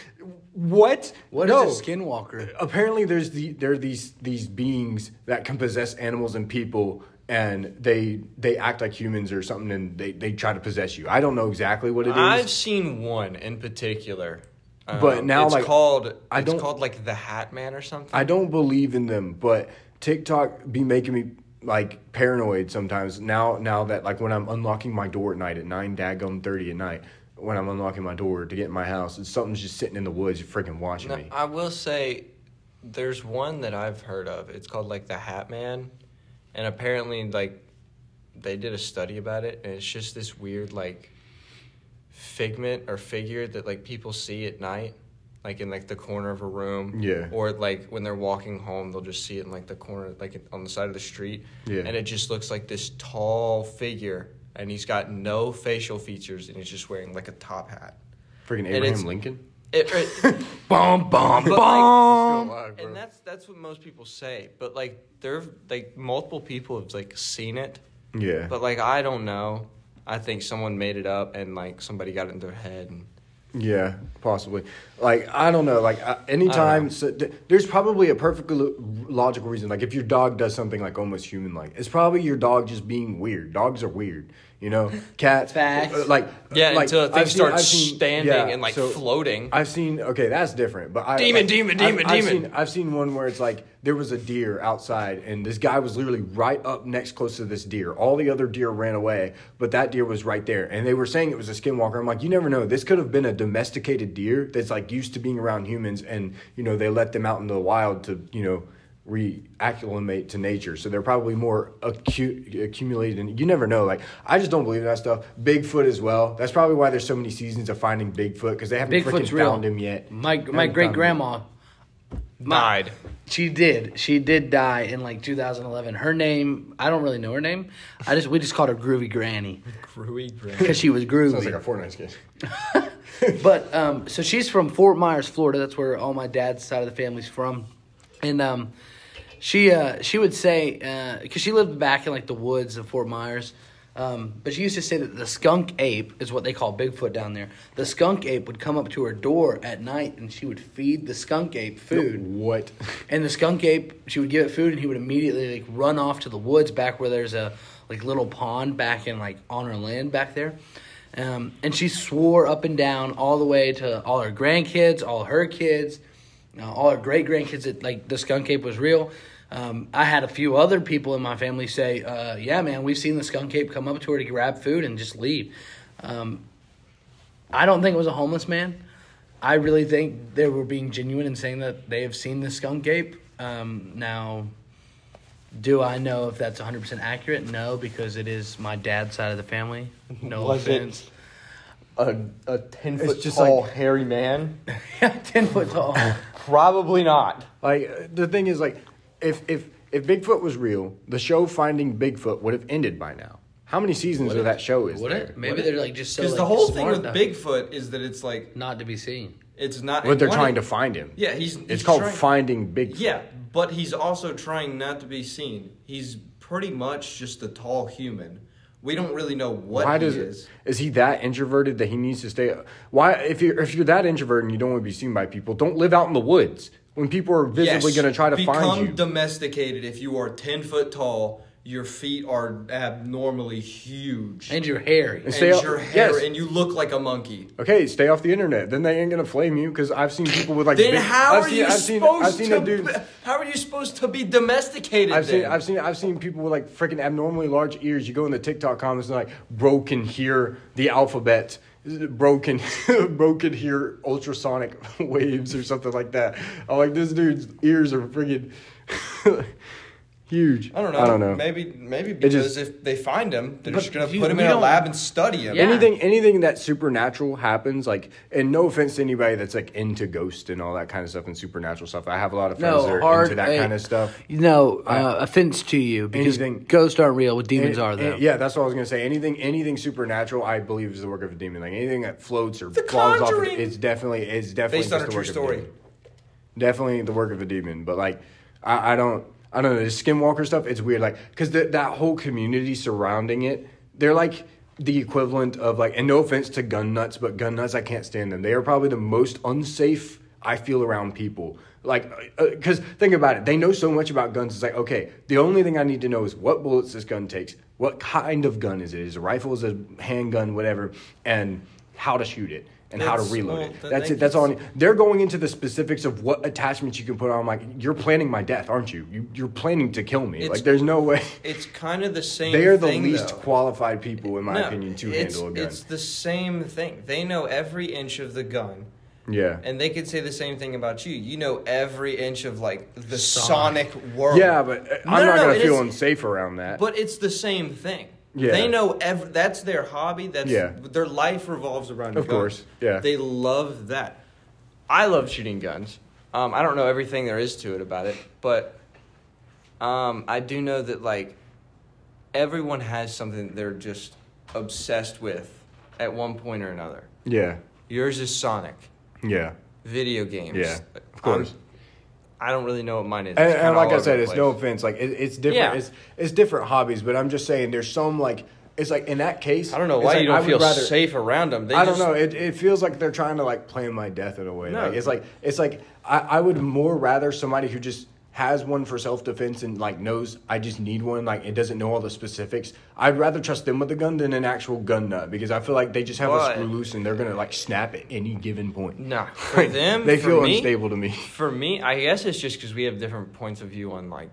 S2: What?
S1: What is
S2: no.
S1: a skinwalker?
S2: apparently there's the there are these these beings that can possess animals and people and they they act like humans or something and they, they try to possess you. I don't know exactly what it is.
S3: I've seen one in particular. Um,
S2: But now,
S3: it's
S2: like,
S3: called
S2: I
S3: it's
S2: don't-
S3: called like the Hat Man or something.
S2: I don't believe in them, but TikTok be making me like paranoid sometimes. Now now that like when I'm unlocking my door at night at nine daggum thirty at night, when I'm unlocking my door to get in my house, and something's just sitting in the woods freaking watching
S3: No,
S2: me.
S3: I will say, there's one that I've heard of. It's called like the Hat Man, and apparently like they did a study about it, and it's just this weird like figment or figure that like people see at night, like in like the corner of a room.
S2: Yeah.
S3: Or like when they're walking home, they'll just see it in like the corner, like on the side of the street.
S2: Yeah.
S3: And it just looks like this tall figure, and he's got no facial features, and he's just wearing like a top hat.
S2: freaking Abraham Lincoln.
S3: It, it,
S1: Bum bum
S3: But, like,
S1: bum.
S2: Still alive, bro.
S3: and that's that's what most people say. But like there, like multiple people have like seen it.
S2: yeah.
S3: But like I don't know. I think someone made it up and like somebody got it in their head. And
S2: Yeah, possibly. Like I don't know. Like I,
S3: I
S2: anytime,
S3: know.
S2: so, th- there's probably a perfectly lo- logical reason. Like if your dog does something like almost human-like, it's probably your dog just being weird. Dogs are weird, You know, cats.
S1: Facts.
S2: uh, Like
S3: Yeah,
S2: like,
S3: until things thing
S2: I've seen-
S3: starts
S2: I've seen-
S3: standing
S2: yeah,
S3: and like
S2: so
S3: floating.
S2: I've seen okay, that's different. But I
S3: Demon,
S2: like,
S3: demon,
S2: I've-
S3: demon,
S2: I've
S3: demon.
S2: Seen, I've seen one where it's like there was a deer outside, and this guy was literally right up next close to this deer. All the other deer ran away, but that deer was right there, and they were saying it was a skinwalker. I'm like, you never know. This could have been a domesticated deer that's like used to being around humans, and you know they let them out into the wild to you know reacclimate to nature. So they're probably more acute, accumulated. And you never know. Like I just don't believe in that stuff. Bigfoot as well. That's probably why there's so many seasons of finding Bigfoot because they haven't freaking
S1: real.
S2: found him yet.
S1: My my great
S2: him
S1: grandma,
S3: Died.
S1: she did. She did die in like 2011. Her name, I don't really know her name. I just we just called her Groovy Granny Groovy Granny. because she was
S2: yet.
S1: groovy.
S2: Sounds like a Fortnite skin.
S1: but um, so she's from Fort Myers, Florida. That's where all my dad's side of the family's from, and um, she uh, she would say because she lived back in like the woods of Fort Myers. Um, but she used to say that the skunk ape is what they call Bigfoot down there. The skunk ape would come up to her door at night and she would feed the skunk ape food.
S2: What?
S1: And the skunk ape, she would give it food, and he would immediately like run off to the woods back where there's a like little pond back in like on her land back there. Um, and she swore up and down all the way to all her grandkids, all her kids, uh, all her great grandkids that like the skunk ape was real. Um, I had a few other people in my family say, uh, "Yeah, man, we've seen the skunk ape come up to her to grab food and just leave." Um, I don't think it was a homeless man. I really think they were being genuine in saying that they have seen the skunk ape. Um, now, do I know if that's 100% accurate? No, because it is my dad's side of the family. No
S3: Was it-
S1: offense.
S3: A, a 10 foot
S2: just
S3: tall,
S2: like-
S3: hairy man?
S1: 10 foot tall.
S3: Probably not.
S2: Like the thing is, like, if if if Bigfoot was real, the show Finding Bigfoot would have ended by now. How many seasons
S1: Would
S2: of
S1: it?
S2: that show is
S1: Would
S2: there?
S1: it? Maybe they're like just so
S4: Because
S1: like,
S4: the whole thing
S1: smart
S4: with
S1: enough
S4: Bigfoot is that it's like
S1: not to be seen.
S4: it's not.
S2: But they're
S4: one,
S2: trying to find him.
S4: Yeah, he's.
S2: It's
S4: he's
S2: called
S4: trying-
S2: Finding Bigfoot.
S4: Yeah, but he's also trying not to be seen. He's pretty much just a tall human. We don't really know what
S2: Why
S4: he
S2: does
S4: is.
S2: is he that introverted that he needs to stay? Why if you're if you're that introverted and you don't want to be seen by people, don't live out in the woods when people are visibly
S4: Yes,
S2: going to try to
S4: become
S2: find you.
S4: domesticated. If you are ten foot tall, your feet are abnormally huge,
S1: And you're hairy.
S4: and
S2: stay out-
S4: your hair,
S2: yes.
S4: and you look like a monkey.
S2: Okay, stay off the internet. Then they ain't gonna flame you because I've seen people with like.
S4: Then
S2: big-
S4: how
S2: I've
S4: are
S2: seen,
S4: you
S2: I've seen,
S4: supposed
S2: I've seen
S4: to?
S2: a dude.
S4: be- how are you supposed to be domesticated?
S2: I've seen. I've seen, I've seen people with like freaking abnormally large ears. You go in the TikTok comments and like, bro can hear the alphabet. Bro broken bro can hear ultrasonic waves or something like that. I'm like, this dude's ears are freaking huge.
S4: I don't know.
S2: I don't know.
S4: Maybe maybe because
S2: just-
S4: if they find him, they're just gonna
S1: you-
S4: put him in a lab and study him.
S1: Yeah.
S2: Anything, anything that supernatural happens, like, and no offense to anybody that's like into ghost and all that kind of stuff and supernatural stuff. I have a lot of friends
S1: No,
S2: that are
S1: hard,
S2: into that
S1: eh,
S2: kind of stuff.
S1: No, uh, offense to you because
S2: Anything-
S1: ghosts aren't real, What demons
S2: Any-
S1: are though.
S2: any- yeah, that's what I was gonna say. Anything, anything supernatural, I believe is the work of a demon. Like anything that floats or
S4: The
S2: falls off, of,
S4: Conjuring!
S2: it's definitely, it's definitely
S4: Based on a true story.
S2: Definitely the work of a demon. But like, I, I don't, I don't know. The skinwalker stuff, it's weird. Like, because that whole community surrounding it, they're like the equivalent of like, and no offense to gun nuts, but gun nuts, I can't stand them. They are probably the most unsafe I feel around people. Like, uh, because think about it, they know so much about guns. It's like, okay, the only thing I need to know is what bullets this gun takes, what kind of gun is it? Is it a rifle? Is it a handgun? Whatever, and how to shoot it and how to reload
S4: well,
S2: it. That's it. That's all. I. They're going into the specifics of what attachments you can put on. I'm like, you're planning my death, aren't you? you you're planning to kill me. Like, there's no way.
S4: It's kind of the same.
S2: They are the
S4: thing,
S2: least
S4: though.
S2: qualified people, in my
S4: No,
S2: opinion, to
S4: it's,
S2: handle a gun.
S4: It's the same thing. They know every inch of the gun,
S2: yeah.
S4: and they could say the same thing about you. You know every inch of like the
S1: Sonic.
S4: sonic world.
S2: Yeah, but uh,
S4: No,
S2: I'm
S4: no,
S2: not
S4: no,
S2: gonna feel
S4: is-
S2: unsafe around that.
S4: But it's the same thing.
S2: Yeah.
S4: They know ev- that's their hobby. That's
S2: Yeah.
S4: their life revolves around.
S2: Of
S4: guns.
S2: course, yeah.
S4: They love that.
S3: I love shooting guns. Um, I don't know everything there is to it about it, but um, I do know that like everyone has something that they're just obsessed with at one point or another.
S2: yeah,
S3: Yours is Sonic,
S2: yeah,
S3: video games.
S2: Yeah, of course.
S3: I'm- I don't really know what mine is.
S2: and, and like I said, it's no offense. Like it, it's different.
S3: Yeah.
S2: It's it's different hobbies, but I'm just saying there's some like it's like in that case.
S3: I don't know why
S2: like
S3: you
S2: I
S3: don't
S2: would
S3: feel
S2: rather-
S3: safe around them. They
S2: I
S3: just,
S2: don't know. It, it feels like they're trying to like plan my death in a way.
S3: No.
S2: Like it's like it's like I, I would more rather somebody who just has one for self defense and like knows I just need one, like it doesn't know all the specifics, I'd rather trust them with a gun than an actual gun nut because I feel like they just have
S3: But-
S2: a screw loose and they're gonna like snap at any given point.
S3: Nah, for them,
S2: they feel
S3: me,
S2: unstable to me.
S3: For me, I guess it's just because we have different points of view on like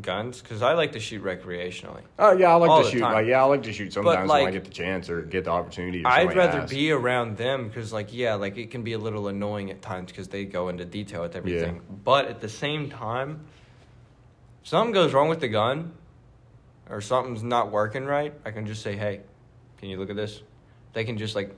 S3: guns. Because I like to shoot recreationally.
S2: Oh yeah, I like to shoot.
S3: time.
S2: Like yeah, I like to shoot sometimes when I get the chance or get the opportunity.
S3: I'd rather
S2: asks.
S3: be around them because, like, yeah, like it can be a little annoying at times because they go into detail with everything. But at the same time, something goes wrong with the gun or something's not working right, I can just say, "Hey, can you look at this?" They can just like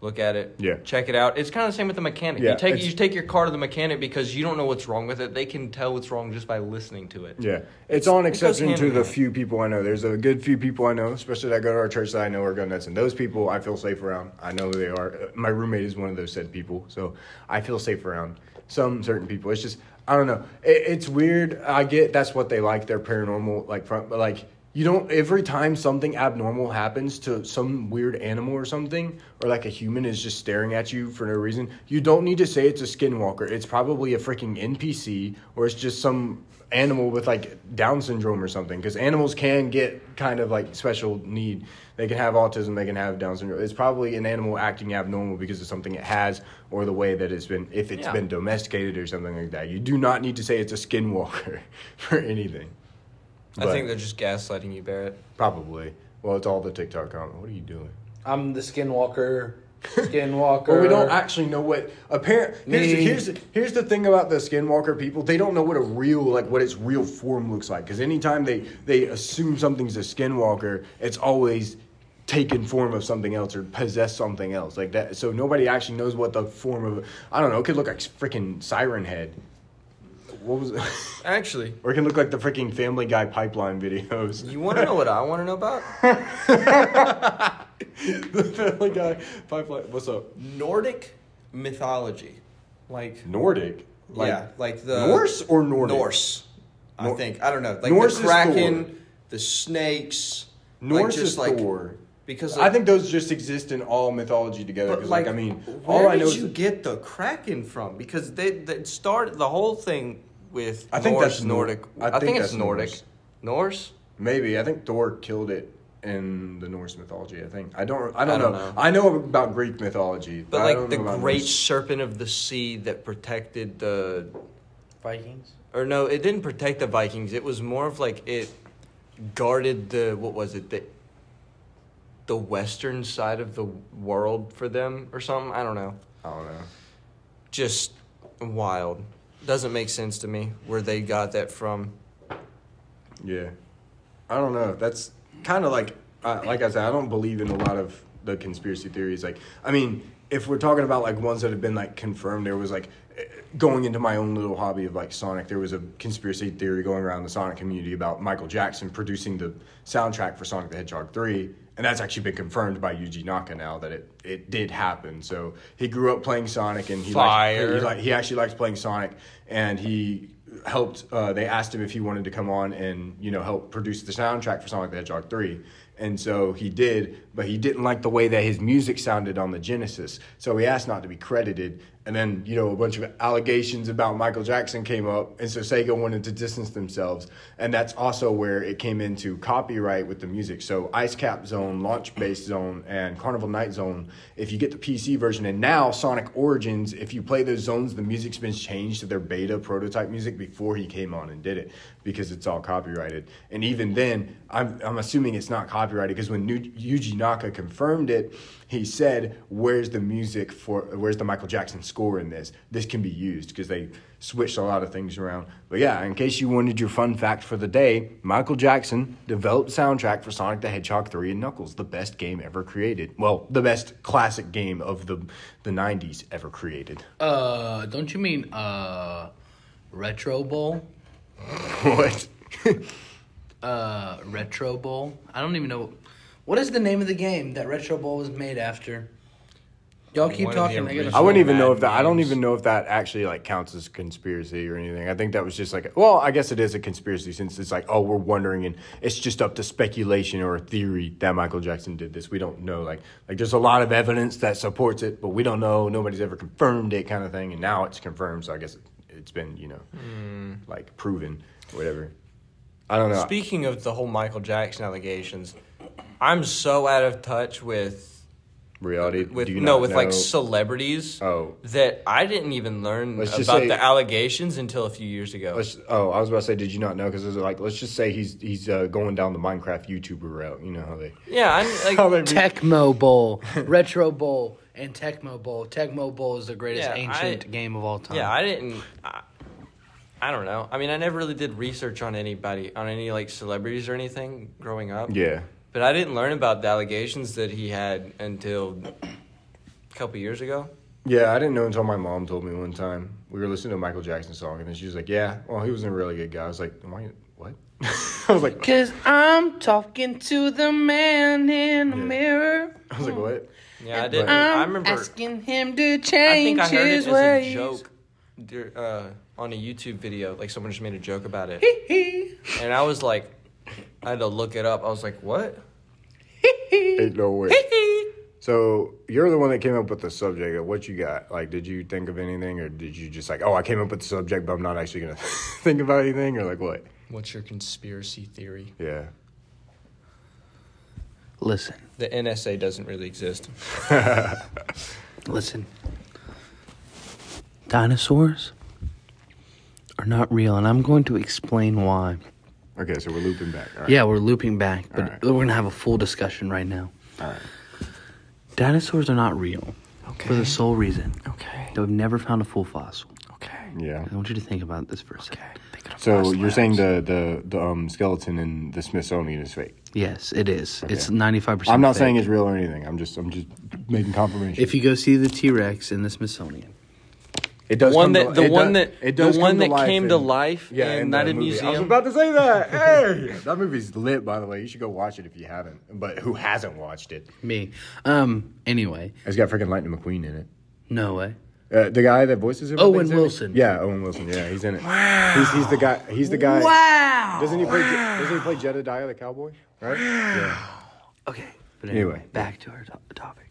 S3: look at it,
S2: Yeah.
S3: check it out. It's kind of the same with the mechanic.
S2: Yeah,
S3: you take you take your car to the mechanic because you don't know what's wrong with it. They can tell what's wrong just by listening to it.
S2: Yeah, it's on
S3: it
S2: exception to the
S3: hand.
S2: few people I know. There's a good few people I know, especially that go to our church that I know are gun nuts, and those people I feel safe around. I know who they are. Uh, My roommate is one of those said people, so I feel safe around some certain people. It's just I don't know. It, it's weird. I get that's what they like. They're paranormal, like front, but like. You don't every time something abnormal happens to some weird animal or something, or like a human is just staring at you for no reason, you don't need to say it's a skinwalker. It's probably a freaking NPC or it's just some animal with like Down syndrome or something. Because animals can get kind of like special need. They can have autism, they can have Down syndrome. It's probably an animal acting abnormal because of something it has or the way that it's been, if it's
S3: Yeah.
S2: been domesticated or something like that. You do not need to say it's a skinwalker for anything.
S3: I think they're just gaslighting you, Barrett.
S2: Probably. Well, it's all the TikTok comment. What are you doing?
S1: I'm the skinwalker. Skinwalker.
S2: Well, we don't actually know what apparent. Here's,
S1: Me.
S2: here's here's the thing about the skinwalker people. They don't know what a real like what its real form looks like. Because anytime they they assume something's a skinwalker, it's always taken form of something else or possess something else like that. So nobody actually knows what the form of. I don't know. It could look like freaking Siren Head. What was it?
S3: Actually,
S2: or it can look like the freaking Family Guy pipeline videos.
S3: you want to know what I want to know about?
S2: the Family Guy pipeline. What's up?
S3: Nordic mythology, like
S2: Nordic.
S3: yeah, like the
S2: Norse or Nordic?
S3: Norse. I
S2: Nor-
S3: think I don't know, like
S2: Norse
S3: the
S2: is
S3: Kraken, the snakes.
S2: Norse
S3: like,
S2: is
S3: like,
S2: Thor.
S3: because
S2: I think those just exist in all mythology together. Because,
S3: like,
S2: like, I mean,
S3: where
S2: all I
S3: did
S2: know
S3: you get the Kraken from? Because they, they started the whole thing with
S2: I think
S3: Norse,
S2: that's
S3: Nordic.
S2: I
S3: I,
S2: think
S3: think, it's
S2: that's
S3: Nordic.
S2: Norse.
S3: Norse.
S2: maybe I think Thor killed it in the Norse mythology. I think I don't. I don't,
S3: I don't
S2: know.
S3: know.
S2: I know about Greek mythology,
S3: But
S2: I
S3: like
S2: don't
S3: the
S2: know
S3: great
S2: Norse.
S3: serpent of the sea that protected the
S1: Vikings.
S3: or no, it didn't protect the Vikings. It was more of like it guarded the what was it the the western side of the world for them or something. I don't know.
S2: I don't know.
S3: Just wild. Doesn't make sense to me where they got that from.
S2: Yeah, I don't know. That's kind of like, uh, like I said, I don't believe in a lot of the conspiracy theories. Like, I mean, if we're talking about like ones that have been like confirmed, there was like eh, going into my own little hobby of like Sonic. There was a conspiracy theory going around the Sonic community about Michael Jackson producing the soundtrack for Sonic the Hedgehog three. And that's actually been confirmed by Yuji Naka now that it, it did happen. So he grew up playing Sonic, and he
S3: Fire.
S2: liked, he, like, he actually likes playing Sonic, and he helped. Uh, they asked him if he wanted to come on and you know help produce the soundtrack for Sonic the Hedgehog three, and so he did. But he didn't like the way that his music sounded on the Genesis, so he asked not to be credited. And then you know a bunch of allegations about Michael Jackson came up, and so Sega wanted to distance themselves, and that's also where it came into copyright with the music. So Ice Cap Zone, Launch Base Zone, and Carnival Night Zone. If you get the PC version, and now Sonic Origins, if you play those zones, the music's been changed to their beta prototype music before he came on and did it because it's all copyrighted. And even then, I'm I'm assuming it's not copyrighted because when New, Yuji Naka confirmed it, he said, "Where's the music for? Where's the Michael Jackson score in this? This can be used because they." Switched a lot of things around. But yeah, in case you wanted your fun fact for the day, Michael Jackson developed soundtrack for Sonic the Hedgehog 3 and Knuckles, the best game ever created. Well, the best classic game of the the 90s ever created.
S1: Uh, don't you mean uh, Retro Bowl?
S2: what?
S1: Uh, Retro Bowl. I don't even know. What is the name of the game that Retro Bowl was made after? Y'all keep
S3: One of the
S1: talking. I gotta-
S2: I wouldn't even know if that I don't even know if that actually like counts as conspiracy or anything. I think that was just like well, I guess it is a conspiracy since it's like, oh, we're wondering and it's just up to speculation or a theory that Michael Jackson did this. We don't know. Like like there's a lot of evidence that supports it, but we don't know. Nobody's ever confirmed it kind of thing. And now it's confirmed, so I guess it, it's been you know
S3: Hmm.
S2: like proven, whatever. I don't know.
S4: Speaking of the whole Michael Jackson allegations, I'm so out of touch with
S2: Reality
S4: with
S2: do you
S4: no
S2: not
S4: with like celebrities
S2: Oh.
S4: that I didn't even learn
S2: Let's
S4: about
S2: say-
S4: the allegations until a few years ago.
S2: Let's, oh, I was about to say, did you not know? Because like, let's just say he's he's uh, going down the Minecraft YouTuber route. You know how they
S4: yeah, I'm
S2: how
S4: like
S2: they
S1: Tecmo Bowl, Retro Bowl, and Tecmo Bowl. Tecmo Bowl is the greatest
S4: Yeah,
S1: ancient
S4: I-
S1: game of all time.
S4: yeah, I didn't. I, I don't know. I mean, I never really did research on anybody, on any like celebrities or anything growing up.
S2: yeah.
S4: But I didn't learn about the allegations that he had until a couple years ago.
S2: Yeah, I didn't know until my mom told me one time. We were listening to a Michael Jackson song, and then she was like, "Yeah, well, he was a really good guy." I was like, "Why? What?" I was like,
S1: Cause I'm talking to the man in the
S2: Yeah.
S1: mirror.
S2: I was like, "What?"
S4: Yeah, I didn't.
S1: I'm
S4: remember.
S1: asking him to
S4: I
S1: change
S4: think I heard it
S1: his
S4: as a joke uh, on a YouTube video. Like someone just made a joke about it, and I was like, I had to look it up. I was like, what?
S2: Ain't no way. So you're the one that came up with the subject. What you got? Like, did you think of anything, or did you just like, "Oh, I came up with the subject, but I'm not actually gonna think about anything," or like what?
S4: What's your conspiracy theory?
S2: Yeah.
S1: Listen,
S4: The NSA doesn't really exist.
S1: listen. Dinosaurs are not real, and I'm going to explain why.
S2: Okay, so we're looping back. All right.
S1: Yeah, we're looping back, but
S2: Alright.
S1: we're gonna have a full discussion right now.
S2: All right.
S1: Dinosaurs are not real Okay. for the sole reason
S4: Okay.
S1: that we've never found a full fossil.
S4: Okay.
S2: Yeah.
S1: I want you to think about this for a second.
S2: So you're saying the the the um, skeleton in the Smithsonian is fake?
S1: Yes, it is.
S2: Okay.
S1: It's 95%.
S2: I'm not
S1: fake.
S2: saying it's real or anything. I'm just I'm just making confirmation.
S1: If you go see the T Rex in the Smithsonian,
S2: it does
S4: one
S2: come to-
S4: that the
S2: it
S4: one
S2: does-
S4: that the one that came to life
S2: Yeah,
S4: in
S2: in
S4: Night
S2: movie. I was about to say that. Hey, that movie's lit, by the way. You should go watch it if you haven't. But who hasn't watched it?
S1: me. Um. Anyway,
S2: It's got freaking Lightning McQueen in it.
S1: no way.
S2: Uh, the guy that voices him.
S1: Owen
S2: think, is in it.
S1: Wilson.
S2: Yeah, Owen Wilson. Yeah, he's in it. Wow. He's, he's the guy. He's the guy.
S1: Wow.
S2: Doesn't he play? Doesn't he play Jedediah the cowboy? Right. Yeah.
S1: Okay. But anyway,
S2: Anyway.
S1: back to our to- topic.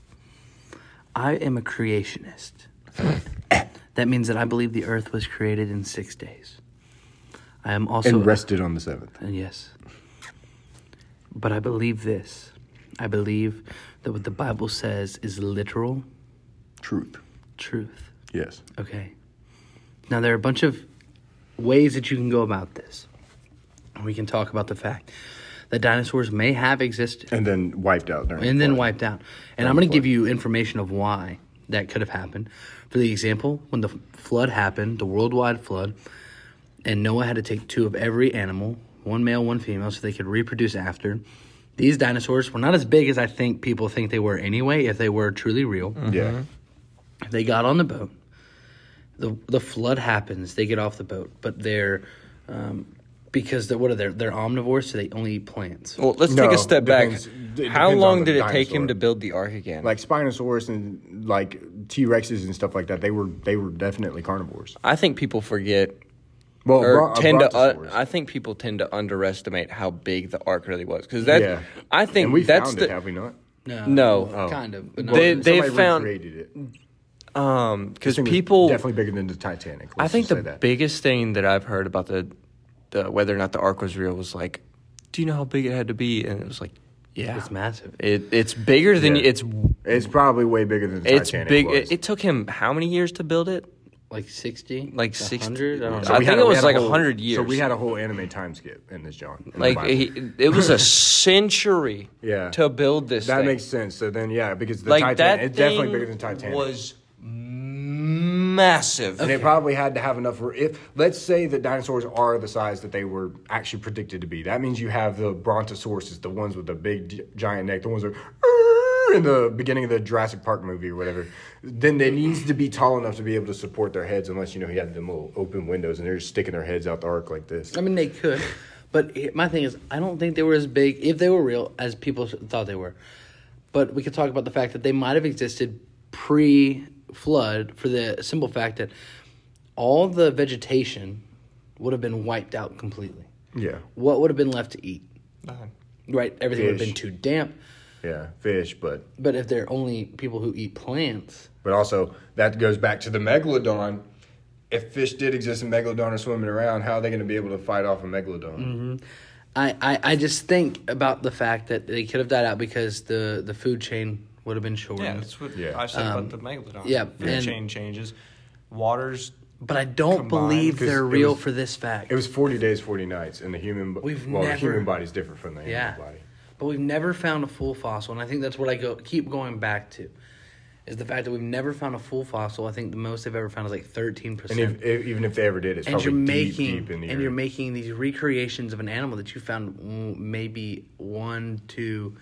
S1: I am a creationist. that means that I believe the Earth was created in six days. I am also
S2: And rested on the seventh.
S1: And yes. But I believe this. I believe that what the Bible says is literal
S2: Truth.
S1: truth.
S2: Yes.
S1: Okay. Now there are a bunch of ways that you can go about this. We can talk about the fact that dinosaurs may have existed
S2: And then wiped out.
S1: And
S2: the
S1: then wiped out. And I'm going to give you information of why that could have happened. For the example, when the flood happened, the worldwide flood, and Noah had to take two of every animal, one male, one female, so they could reproduce after. These dinosaurs were not as big as I think people think they were anyway, if they were truly real.
S2: Yeah.
S1: They got on the boat. The the flood happens. They get off the boat, but they're um, because they're what are they? They're omnivores, so they only eat plants.
S3: Well, let's
S2: No,
S3: take a step
S2: depends-
S3: back.
S2: it
S3: How
S2: depends
S3: long
S2: on the
S3: did it take him
S2: dinosaur.
S3: to build the ark again?
S2: Like Spinosaurus and like T Rexes and stuff like that. They were they were definitely carnivores.
S3: I think people forget
S2: Well,
S3: or
S2: bron- a
S3: tend to. Uh,
S2: brontosaurus.
S3: I think people tend to underestimate how big the ark really was because that.
S2: yeah.
S3: I think
S2: and we
S3: that's
S2: found
S3: the
S2: it, have we not?
S1: No,
S3: No.
S2: Oh.
S1: kind of. But
S2: Well,
S1: not
S3: They-
S1: really.
S3: they
S2: somebody
S3: found-
S2: recreated it.
S3: um because
S2: thing was
S3: people.
S2: definitely bigger than the Titanic.
S3: I
S2: let's
S3: think
S2: just
S3: the
S2: say that.
S3: biggest thing that I've heard about the, the whether or not the ark was real was like, do you know how big it had to be? And it was like, yeah,
S1: it's massive.
S3: It it's bigger than
S2: Yeah.
S3: it's
S2: It's probably way bigger than the
S3: it's
S2: Titanic
S3: big.
S2: was.
S3: It, it took him how many years to build it?
S1: Like sixty,
S3: Like 60
S1: hundred. I don't
S3: So
S1: know.
S3: I
S2: we
S3: think
S2: had a-
S3: it
S2: we
S3: was
S2: had
S3: like
S2: a whole-
S3: 100 years.
S2: So we had a whole anime time skip in this, John. in the
S3: Like
S2: Bible.
S3: he, it was a century
S2: Yeah.
S3: to build this.
S2: that
S3: thing.
S2: makes sense. So then, yeah, because the
S4: like
S2: Titanic,
S4: that
S2: it's definitely bigger than Titanic.
S4: was massive.
S2: and they probably had to have enough. If let's say that dinosaurs are the size that they were actually predicted to be, that means you have the brontosauruses, the ones with the big giant neck, the ones that are in the beginning of the Jurassic Park movie or whatever. Then they needs to be tall enough to be able to support their heads, unless you know he had them little open windows and they're just sticking their heads out the ark like this.
S1: I mean, they could, but my thing is, I don't think they were as big if they were real as people thought they were. But we could talk about the fact that they might have existed pre-flood for the simple fact that all the vegetation would have been wiped out completely.
S2: Yeah,
S1: What would have been left to eat?
S4: Nothing.
S1: Right, everything would have been too damp.
S2: yeah, fish, but
S1: But if they're only people who eat plants,
S2: But also, that goes back to the megalodon. if fish did exist and megalodon are swimming around, how are they going to be able to fight off a megalodon?
S1: Mm-hmm. I, I, I just think about the fact that they could have died out because the, the food chain would have been shortened.
S3: Yeah, that's what
S2: Yeah.
S3: I said
S1: Um,
S3: about the megalodon.
S1: yeah,
S3: food
S1: and-
S3: chain changes, waters.
S1: But I don't
S3: Combined,
S1: believe
S2: 'cause
S1: they're real
S2: was-
S1: for this fact.
S2: It was 40 days, 40 nights, and the human bo-
S1: We've
S2: well, the
S1: never-
S2: human body's different from the animal
S1: Yeah.
S2: body.
S1: But we've never found a full fossil, and I think that's what I go keep going back to, is the fact that we've never found a full fossil. I think the most they've ever found is like thirteen
S2: And
S1: percent.
S2: if, if, even if they ever did, it's
S1: And
S2: probably
S1: you're
S2: deep,
S1: making
S2: deep in the
S1: and you're making these recreations of an animal that you found maybe one, two,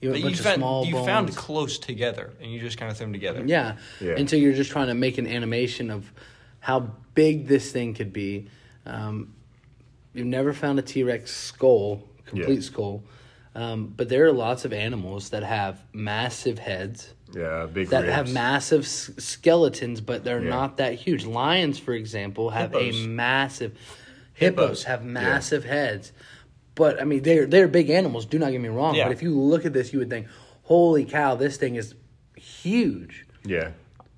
S1: you know, a
S3: But you
S1: bunch of
S3: found
S1: small
S3: you
S1: bones.
S3: found close together, and you just kind of threw them together.
S1: Yeah.
S2: Yeah.
S1: And so you're just trying to make an animation of how big this thing could be. Um, you've never found a T Rex skull, complete
S2: Yeah.
S1: skull. Um, but there are lots of animals that have massive heads,
S2: yeah, big
S1: that
S2: ribs.
S1: have massive s- skeletons, but they're
S2: Yeah.
S1: not that huge. Lions, for example, have
S3: Hippos.
S1: a massive. Hippos,
S3: Hippos.
S1: have massive heads, but I mean they're they're big animals. Do not get me wrong.
S3: Yeah.
S1: But if you look at this, you would think, "Holy cow, this thing is huge."
S2: Yeah,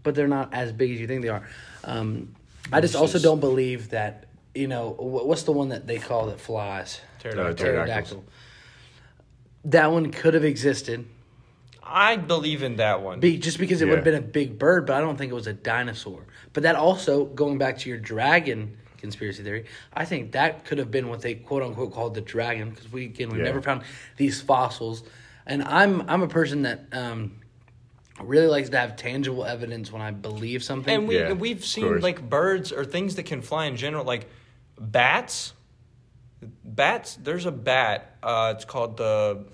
S1: but they're not as big as you think they are. Um, I just also don't believe that you know what's the one that they call that flies
S3: Pterodactyl.
S2: Uh, pterodactyls.
S1: That one could have existed,
S3: I believe in that one.
S1: be, just because it would have been a big bird, but I don't think it was a dinosaur. But that also, going back to your dragon conspiracy theory, I think that could have been what they quote unquote called the dragon because we again we've
S2: Yeah.
S1: never found these fossils, and I'm I'm a person that um, really likes to have tangible evidence when I believe something.
S3: and we
S2: Yeah,
S3: we've seen like birds or things that can fly in general, like bats. Bats. There's a bat. Uh, it's called the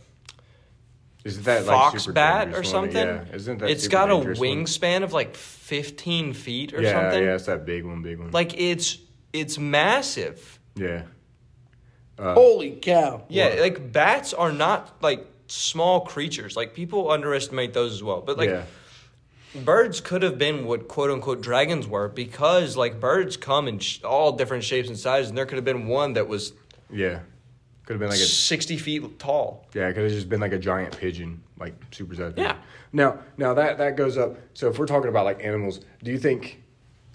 S2: isn't that like
S3: fox
S2: super
S3: bat
S2: dangerous
S3: or
S2: one?
S3: something.
S2: Yeah, isn't that
S3: It's
S2: super
S3: got a
S2: dangerous one?
S3: wingspan of like 15 feet or
S2: yeah,
S3: something.
S2: yeah, it's that big one, big one.
S3: Like it's it's massive.
S2: yeah, uh,
S1: Holy cow!
S3: Yeah,
S2: What?
S3: like bats are not like small creatures. Like people underestimate those as well. But like
S2: yeah,
S3: birds could have been what quote unquote dragons were because like birds come in sh- all different shapes and sizes, and there could have been one that was
S2: yeah. Could have been like a
S3: sixty feet tall.
S2: Yeah, it could have just been like a giant pigeon, like super size.
S3: Yeah.
S2: Now, now that that goes up. So if we're talking about like animals, do you think?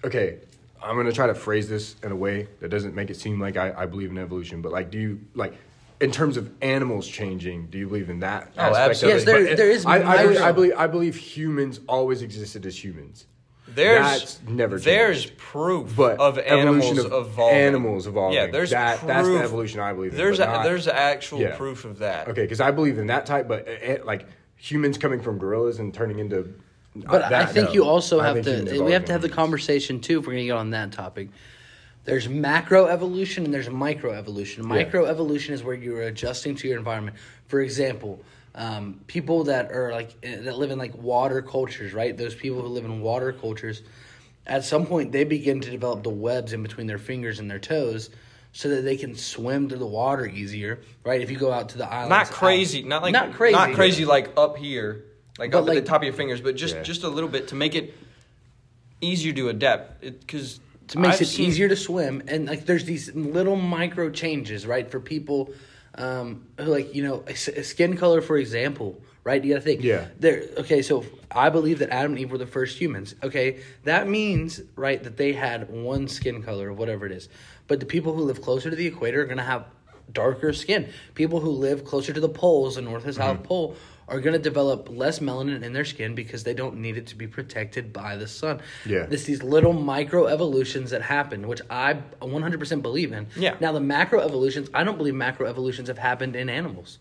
S2: Okay, I'm gonna try to phrase this in a way that doesn't make it seem like I, I believe in evolution, but like, do you like? In terms of animals changing, do you believe in that
S3: Oh,
S2: aspect
S3: absolutely.
S2: of
S1: Yes, there- there is
S2: I, I, believe, I believe I believe humans always existed as humans.
S3: There's
S2: That's never changed.
S3: there's proof
S2: But
S3: of animals
S2: of
S3: evolving.
S2: animals evolving.
S3: Yeah, there's
S2: that.
S3: proof.
S2: That's the evolution I believe in.
S3: There's
S2: but
S3: a,
S2: not-
S3: there's actual
S2: Yeah.
S3: proof of that.
S2: Okay, because I believe in that type, but uh, uh, like humans coming from gorillas and turning into.
S1: But
S2: uh,
S1: I
S2: that,
S1: think
S2: no.
S1: you also
S2: I
S1: have to. We have to have the conversation too if we're gonna get on that topic. There's macro evolution and there's micro evolution. Micro evolution is where you're adjusting to your environment. For example, um, people that are like eh, that live in like water cultures, right? Those people who live in water cultures, at some point they begin to develop the webs in between their fingers and their toes. So that they can swim through the water easier, right? If you go out to the islands,
S3: Not
S1: out-
S3: crazy, not like
S1: not crazy,
S3: not crazy like up here, like
S1: But
S3: up at the top of your fingers, but just
S2: Yeah.
S3: just a little bit to make it easier to adapt. Because
S1: it makes it easier to swim and like there's these little micro changes right for people um who like you know s- skin color for example right you gotta think
S2: Yeah.
S1: there okay so i believe that adam and eve were the first humans okay that means right that they had one skin color or whatever it is but the people who live closer to the equator are gonna have darker skin people who live closer to the poles the north and south
S2: Mm-hmm.
S1: pole are going to develop less melanin in their skin because they don't need it to be protected by the sun.
S2: Yeah.
S1: It's these little micro evolutions that happen, which I 100% believe in.
S3: Yeah.
S1: Now, the macro evolutions, I don't believe macro evolutions have happened in animals.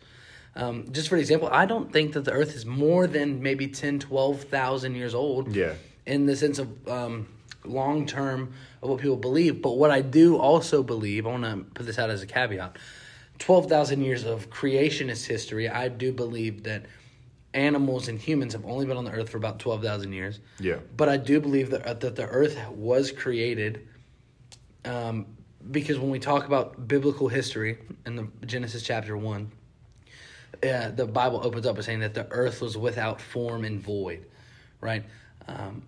S1: Um, just for example, I don't think that the Earth is more than maybe 10, 12,000 years old.
S2: Yeah.
S1: In the sense of um, long term of what people believe. But what I do also believe, I want to put this out as a caveat 12,000 years of creationist history, I do believe that animals and humans have only been on the earth for about 12,000 years.
S2: Yeah.
S1: But I do believe that, uh, that the earth was created um, because when we talk about biblical history in the Genesis chapter 1, uh, the Bible opens up by saying that the earth was without form and void, right? Um,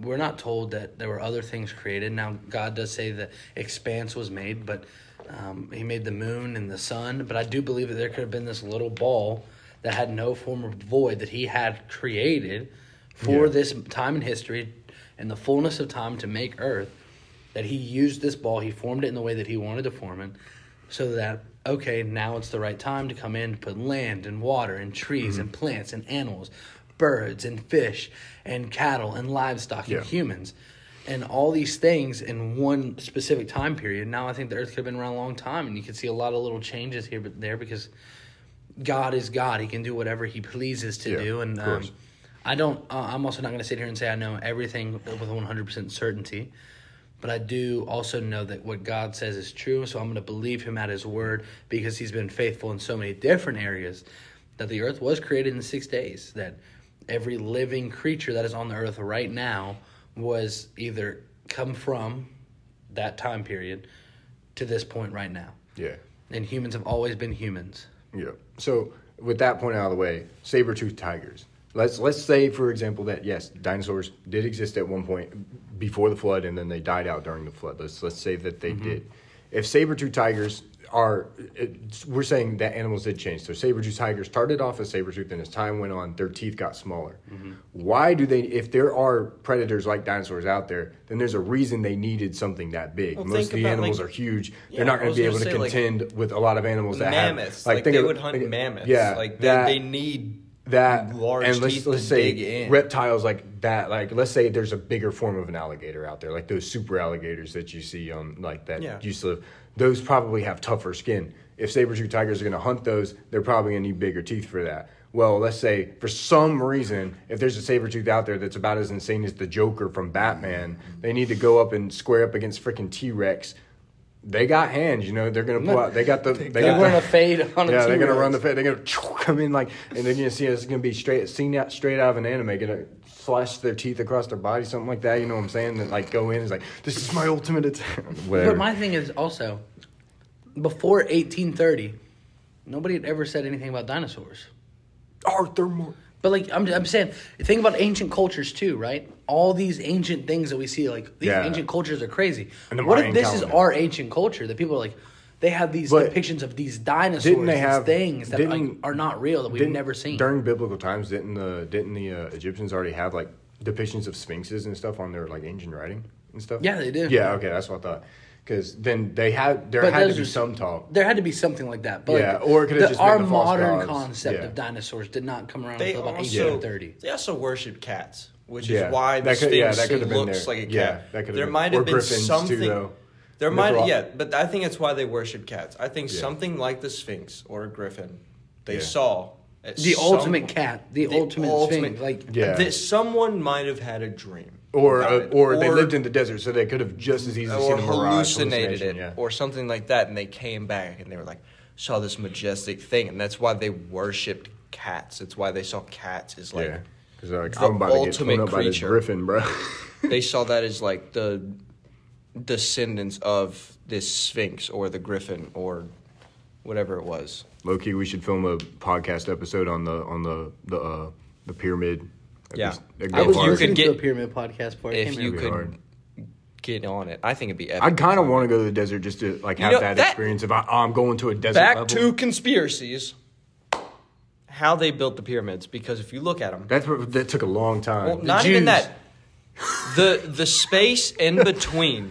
S1: we're not told that there were other things created. Now, God does say that expanse was made, but um, He made the moon and the sun. But I do believe that there could have been this little ball that had no form of void that He had created for
S2: Yeah.
S1: this time in history and the fullness of time to make earth. that he used this ball, he formed it in the way that he wanted to form it, so that okay, now it's the right time to come in to put land and water and trees and mm-hmm. plants and animals, birds and fish and cattle and livestock
S2: Yeah.
S1: and humans. And all these things in one specific time period. Now I think the Earth could have been around a long time, and you can see a lot of little changes here, but there because God is God. He can do whatever He pleases to
S2: Yeah,
S1: do, and um. I don't. Uh, I'm also not going to sit here and say I know everything with 100 percent certainty, but I do also know that what God says is true. So I'm going to believe Him at His word because He's been faithful in so many different areas. That the earth was created in six days. That every living creature that is on the earth right now was either come from that time period to this point right now.
S2: Yeah.
S1: And humans have always been humans.
S2: Yeah. So with that point out of the way, saber-toothed tigers. Let's let's say, for example, that yes, dinosaurs did exist at one point before the flood, and then they died out during the flood. Let's let's say that they mm-hmm. did. If saber-toothed tigers are, it's, we're saying that animals did change. So saber-toothed tigers started off as saber-toothed, and as time went on, their teeth got smaller. Mm-hmm. Why do they? If there are predators like dinosaurs out there, then there's a reason they needed something that big.
S3: Well,
S2: Most of the animals
S3: like-
S2: are huge.
S3: Yeah,
S2: They're not going to be able to
S3: say, like,
S2: contend with a lot of animals that
S3: mammoths.
S2: have
S3: Like,
S2: think
S3: they
S2: of-
S3: would hunt
S2: think
S3: mammoths.
S2: Yeah,
S3: like they,
S2: that,
S3: they need
S2: that
S3: large
S2: and let's, let's say reptiles like that. Like let's say there's a bigger form of an alligator out there, like those super alligators that you see on like that
S3: Yeah.
S2: used to live. Those probably have tougher skin. If saber-tooth tigers are going to hunt those, they're probably going to need bigger teeth for that. Well, let's say for some reason, if there's a saber tooth out there that's about as insane as the Joker from Batman, they need to go up and square up against freaking T Rex. They got hands, you know. They're gonna pull out. They got the. They
S1: They're
S2: got
S1: going
S2: the-
S1: to fade on a
S2: yeah, they're gonna run the fed. They're gonna come in like, and they're gonna see it's gonna be straight, seen out straight out of an anime. Gonna slash their teeth across their body, something like that. You know what I'm saying? That like go in is like, this is my ultimate attack.
S1: But my thing is also, before 1830, nobody had ever said anything about dinosaurs.
S2: Arthur Moore.
S1: But like I'm, I'm saying, think about ancient cultures too, right? All these ancient things that we see, like these
S2: Yeah.
S1: ancient cultures are crazy.
S2: And the
S1: what if
S2: Mayan
S1: this is our ancient culture that people are like, they have these
S2: But
S1: depictions of these dinosaurs,
S2: didn't they
S1: these
S2: have-
S1: things that like,
S2: didn't-
S1: are not real that we've
S2: Didn't-
S1: never seen?
S2: during biblical times. Didn't the didn't the uh, Egyptians already have like depictions of sphinxes and stuff on their like ancient writing and stuff?
S1: Yeah, they did.
S2: Yeah, okay, that's what I thought. Because then they had there
S1: But
S2: had to be
S1: are-
S2: some talk.
S1: There had to be something like that. But
S2: Yeah,
S1: like,
S2: or it could've
S1: the-
S2: just been
S1: our
S2: the false
S1: modern
S2: gods.
S1: concept
S2: Yeah.
S1: of dinosaurs did not come around
S3: They
S1: until about
S3: also
S1: 1830.
S3: they also worshipped cats, which
S2: Yeah.
S3: is why the
S2: That could- yeah,
S3: Sphinx
S2: that could have
S3: looks
S2: there.
S3: like a
S2: Yeah,
S3: cat.
S2: that could have
S3: there
S2: been-
S3: might
S2: or
S3: have been
S2: griffins, too,
S3: something.
S2: though.
S3: There might,
S2: Mytholo-
S3: yeah, but I think it's why they worship cats. I think
S2: Yeah.
S3: something like the Sphinx or a griffin, they
S2: Yeah.
S3: saw at
S1: The
S3: some-
S1: ultimate cat, the, ultimate, sphinx. Like
S2: Yeah.
S3: that someone might have had a dream,
S2: Or
S3: about
S2: uh,
S3: it.
S2: or they lived in the desert, so they could have just as easily seen a mirage
S3: hallucinated it
S2: Yeah.
S3: or something like that, and they came back and they were like saw this majestic thing, and that's why they worshipped cats. It's why they saw cats as like
S2: yeah, because like
S3: the
S2: I'm about to get
S3: ultimate
S2: torn up by this
S3: creature.
S2: griffin, bro.
S3: they saw that as like the descendants of this sphinx or the griffin or whatever it was.
S2: Low key, we should film a podcast episode on the on the the uh, the pyramid. That'd
S3: Yeah.
S2: be- that'd
S1: I was
S2: hard.
S3: you
S1: listening
S3: could
S1: to a
S3: get-
S1: pyramid podcast before I
S3: If you could
S2: hard.
S3: get on it, I think it'd be epic.
S2: I kind of want to go to the desert just to like have
S3: know,
S2: that,
S3: that-
S2: experience. If I, I'm going to a desert
S3: Back
S2: level,
S3: to conspiracies. How they built the pyramids? Because if you look at them,
S2: that's what, that took a long time.
S3: Well,
S1: The
S3: not even
S1: Jews.
S3: that. The the space in between,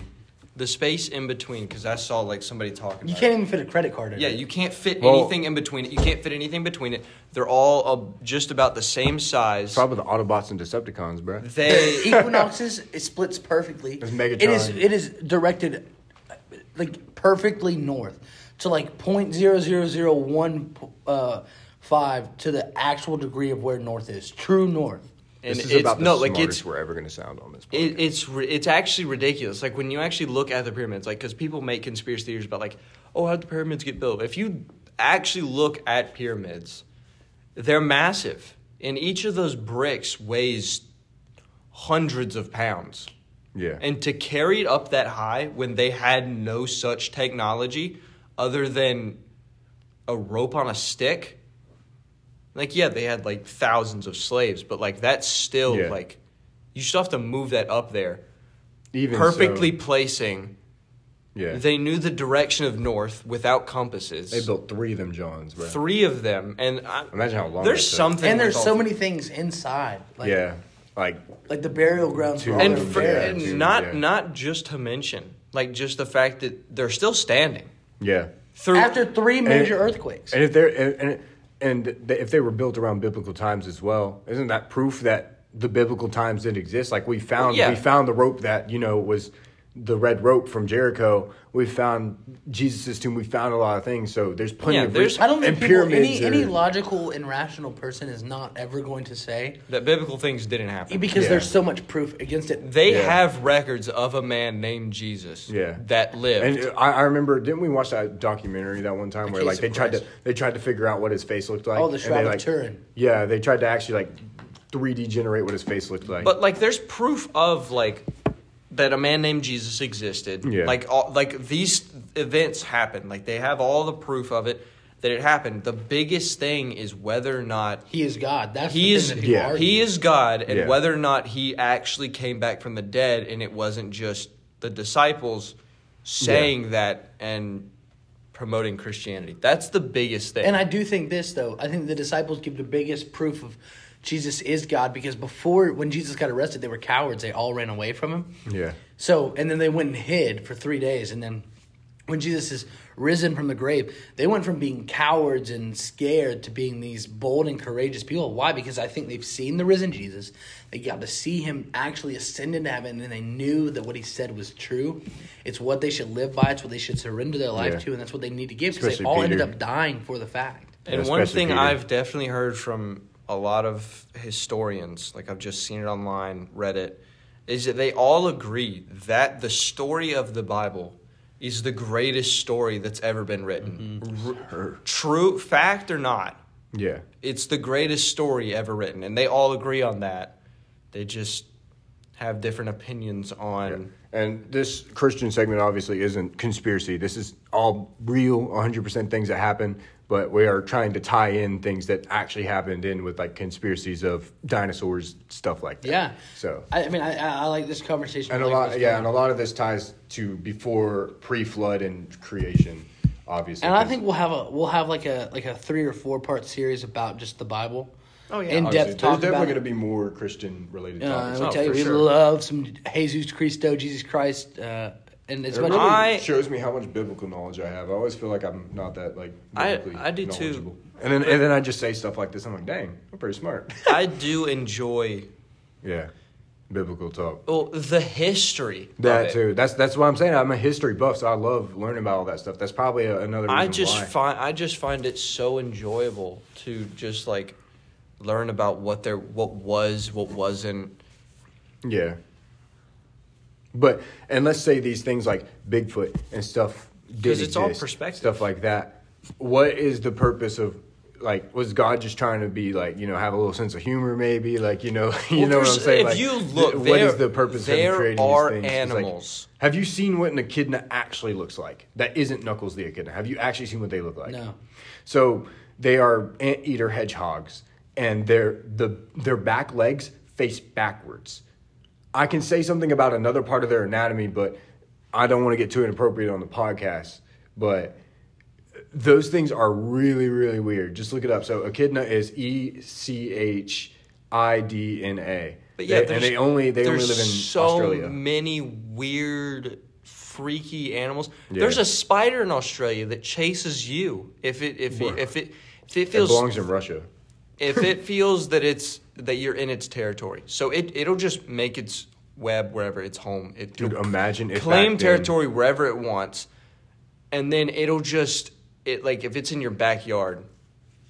S3: the space in between, because I saw like somebody talking.
S1: You
S3: about
S1: can't
S3: it.
S1: even fit a credit card in it.
S3: Yeah,
S1: it.
S3: you can't fit
S2: Well-
S3: anything in between it. You can't fit anything between it. They're all uh, just about the same size.
S2: Probably the Autobots and Decepticons, bro.
S3: They
S1: Equinoxes it splits perfectly.
S2: It's Megatron.
S1: It is it is directed uh, like perfectly north to like point zero zero zero one uh, five to the actual degree of where north is. True north.
S3: and
S2: this is
S3: it's
S2: about the
S3: no like
S2: smartest
S3: it's
S2: we're ever going to sound on this.
S3: It, it's it's actually ridiculous. Like when you actually look at the pyramids, like because people make conspiracy theories about like, oh, how'd the pyramids get built? If you actually look at pyramids, they're massive, and each of those bricks weighs hundreds of pounds.
S2: yeah,
S3: And to carry it up that high when they had no such technology other than a rope on a stick, like yeah, they had like thousands of slaves, but like that's still
S2: Yeah.
S3: like you still have to move that up there
S2: even
S3: perfectly
S2: So,
S3: placing.
S2: yeah,
S3: They knew the direction of north without compasses.
S2: they built three of them Johns, bro.
S3: three of them, and I,
S2: Imagine how long.
S3: there's something.
S1: And there's so many things inside. Like,
S2: yeah, like
S1: Like the burial grounds for
S2: Two.
S3: and for,
S2: Yeah,
S3: and
S2: dude,
S3: not
S2: yeah.
S3: not just to mention like just the fact that they're still standing
S2: yeah.
S3: through
S1: after three major
S2: And-
S1: earthquakes.
S2: And if they're and, and and th- if they were built around biblical times as well, isn't that proof that the biblical times didn't exist? Like we found
S3: Yeah.
S2: we found the rope that you know was the red rope from Jericho. We found Jesus' tomb. We found a lot of things. So there's plenty
S3: Yeah,
S2: of
S3: there's-
S1: I don't think people,
S2: pyramids
S1: any, any logical and rational person is not ever going to say
S3: that biblical things didn't happen
S1: because
S2: Yeah.
S1: there's so much proof against it.
S3: they
S2: Yeah.
S3: have records of a man named jesus
S2: Yeah.
S3: that lived
S2: And I, I remember, didn't we watch that documentary that one time
S1: The
S2: where like they
S1: of
S2: tried to they tried to figure out what his face looked like?
S1: Oh, the
S2: and
S1: Shroud
S2: they,
S1: of
S2: like,
S1: Turin.
S2: Yeah, they tried to actually like 3D generate what his face looked like.
S3: But like, there's proof of like that a man named Jesus existed.
S2: Yeah.
S3: Like, all, like these events happened. Like they have all the proof of it that it happened. The biggest thing is whether or not
S1: He is God. That's
S3: he
S1: the
S3: is
S1: thing that
S2: yeah.
S3: he is God, and
S2: Yeah.
S3: whether or not he actually came back from the dead, and it wasn't just the disciples saying that and promoting Christianity. That's the biggest thing.
S1: And I do think this though. I think the disciples give the biggest proof of Jesus is God because before when Jesus got arrested, they were cowards. They all ran away from him.
S2: yeah,
S1: So and then they went and hid for three days, and then when Jesus is risen from the grave, they went from being cowards and scared to being these bold and courageous people. Why? Because I think they've seen the risen Jesus. They got to see him actually ascend into heaven, and they knew that what he said was true. It's what they should live by. It's what they should surrender their life
S2: Yeah.
S1: to, and that's what they need to give because they
S2: Especially
S1: all ended up dying for the fact.
S3: And
S2: Yeah,
S3: one thing
S2: Peter.
S3: I've definitely heard from a lot of historians, like I've just seen it online, read it, is that they all agree that the story of the Bible is the greatest story that's ever been written. Mm-hmm. R- true fact or not,
S2: yeah.
S3: it's the greatest story ever written. And they all agree on that. They just have different opinions on.
S2: And this Christian segment obviously isn't conspiracy. This is all real, 100% things that happen, but we are trying to tie in things that actually happened in with like conspiracies of dinosaurs, stuff like that.
S1: Yeah.
S2: So,
S1: I, I mean, I, I like this conversation.
S2: and a
S1: like
S2: lot, yeah,
S1: going
S2: and a lot of this ties to before pre-flood and creation, obviously.
S1: And I think we'll have a we'll have like a like a three or four part series about just the Bible.
S3: Oh, yeah.
S1: in
S2: obviously,
S1: depth
S2: there's definitely going to be more Christian related
S1: Uh,
S2: topics.
S1: let me
S3: Oh,
S1: tell you, we
S3: sure.
S1: love some Jesus Christo, Jesus Christ, uh, and it's
S2: It
S1: much.
S2: really
S3: I-
S2: shows me how much biblical knowledge I have. I always feel like I'm not that like
S3: I-
S2: biblically
S3: I do too.
S2: And then and then I just say stuff like this. I'm like, dang, I'm pretty smart.
S3: I do enjoy
S2: yeah, biblical talk.
S3: well, the history.
S2: That too. That's that's what I'm saying. I'm a history buff, so I love learning about all that stuff. That's probably a, another. Reason
S3: I just
S2: why.
S3: find I just find it so enjoyable to just like learn about what there what was what wasn't.
S2: Yeah. But and let's say these things like Bigfoot and stuff did
S3: 'Cause it's all perspective.
S2: stuff like that. What is the purpose of like was God just trying to be like you know have a little sense of humor maybe like you know you
S3: Well,
S2: know what I'm saying
S3: if
S2: like
S3: you look,
S2: th- what is the purpose of creating
S3: are
S2: these things? 'Cause, like,
S3: animals.
S2: have you seen what an echidna actually looks like? That isn't Knuckles the echidna. Have you actually seen what they look like?
S1: No.
S2: So they are anteater hedgehogs, and their the their back legs face backwards. I can say something about another part of their anatomy, but I don't want to get too inappropriate on the podcast. But those things are really, really weird. Just look it up. So echidna is E C H I D N A.
S3: But yeah,
S2: They- and they only they only live in
S3: so
S2: Australia.
S3: many weird, freaky animals.
S2: Yeah.
S3: There's a spider in Australia that chases you if it if it, if it if it
S2: It
S3: feels
S2: belongs in Russia.
S3: If it feels that it's that you're in its territory. So it it'll just make its web wherever its home. It,
S2: Dude, imagine if
S3: claim
S2: then-
S3: territory wherever it wants, and then it'll just it like if it's in your backyard,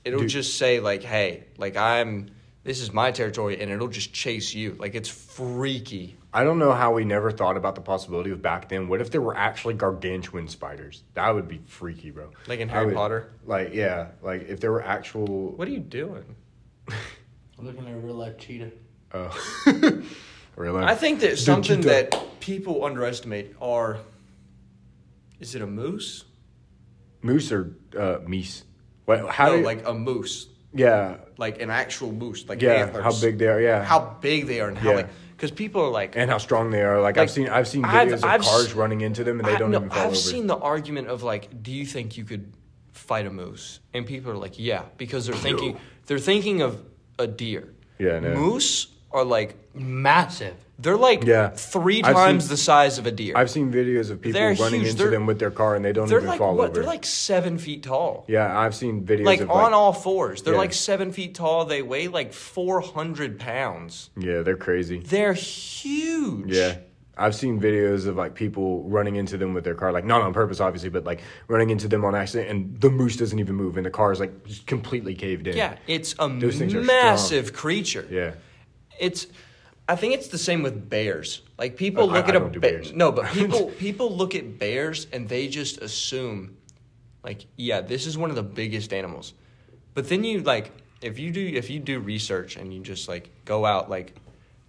S3: it'll
S2: Dude.
S3: just say like, "Hey, like I'm this is my territory," and it'll just chase you. Like it's freaky.
S2: I don't know how we never thought about the possibility of back then. What if there were actually gargantuan spiders? That would be freaky, bro.
S3: Like in Harry
S2: would-
S3: Potter?
S2: Like yeah, like if there were actual.
S3: What are you doing?
S1: I'm looking at a real life cheetah.
S2: Oh. really?
S3: I think that something that people underestimate are. Is it a moose?
S2: moose or uh, meese. What? How
S3: no,
S2: do
S3: like a moose,
S2: yeah,
S3: like an actual moose, like
S2: yeah.
S3: antlers.
S2: How big they are? Yeah.
S3: how big they are and how
S2: Yeah.
S3: like because people are like
S2: and how strong they are. Like,
S3: Like,
S2: I've seen I've seen
S3: I've-
S2: videos
S3: I've
S2: of cars
S3: s-
S2: running into them and they
S3: I-
S2: don't
S3: no,
S2: even fall
S3: I've
S2: over.
S3: seen the argument of like, do you think you could fight a moose? And people are like, yeah, because they're thinking they're thinking of a deer.
S2: Yeah, I know.
S3: Moose are like
S1: Massive.
S3: they're like
S2: Yeah.
S3: 3
S2: I've
S3: times
S2: seen-
S3: the size of a deer.
S2: I've seen videos of people
S3: They're
S2: running
S3: huge.
S2: into
S3: They're-
S2: them with their car and they don't
S3: they're
S2: even
S3: like
S2: fall
S3: what?
S2: over.
S3: They're like seven feet tall.
S2: yeah, I've seen videos
S3: Like
S2: of
S3: on
S2: like,
S3: all fours. They're
S2: Yeah.
S3: like seven feet tall. They weigh like four hundred pounds.
S2: Yeah, they're crazy.
S3: They're huge.
S2: Yeah. I've seen videos of like people running into them with their car, like not on purpose, obviously, but like running into them on accident, and the moose doesn't even move, and the car is like just completely caved in.
S3: Yeah, it's a
S2: Those things are
S3: massive creature.
S2: yeah,
S3: It's I think it's the same with bears. Like people oh,
S2: I-
S3: look
S2: I
S3: at a bear.
S2: bears.
S3: No, but people people look at bears and they just assume like, yeah, this is one of the biggest animals. But then you like if you do if you do research and you just like go out like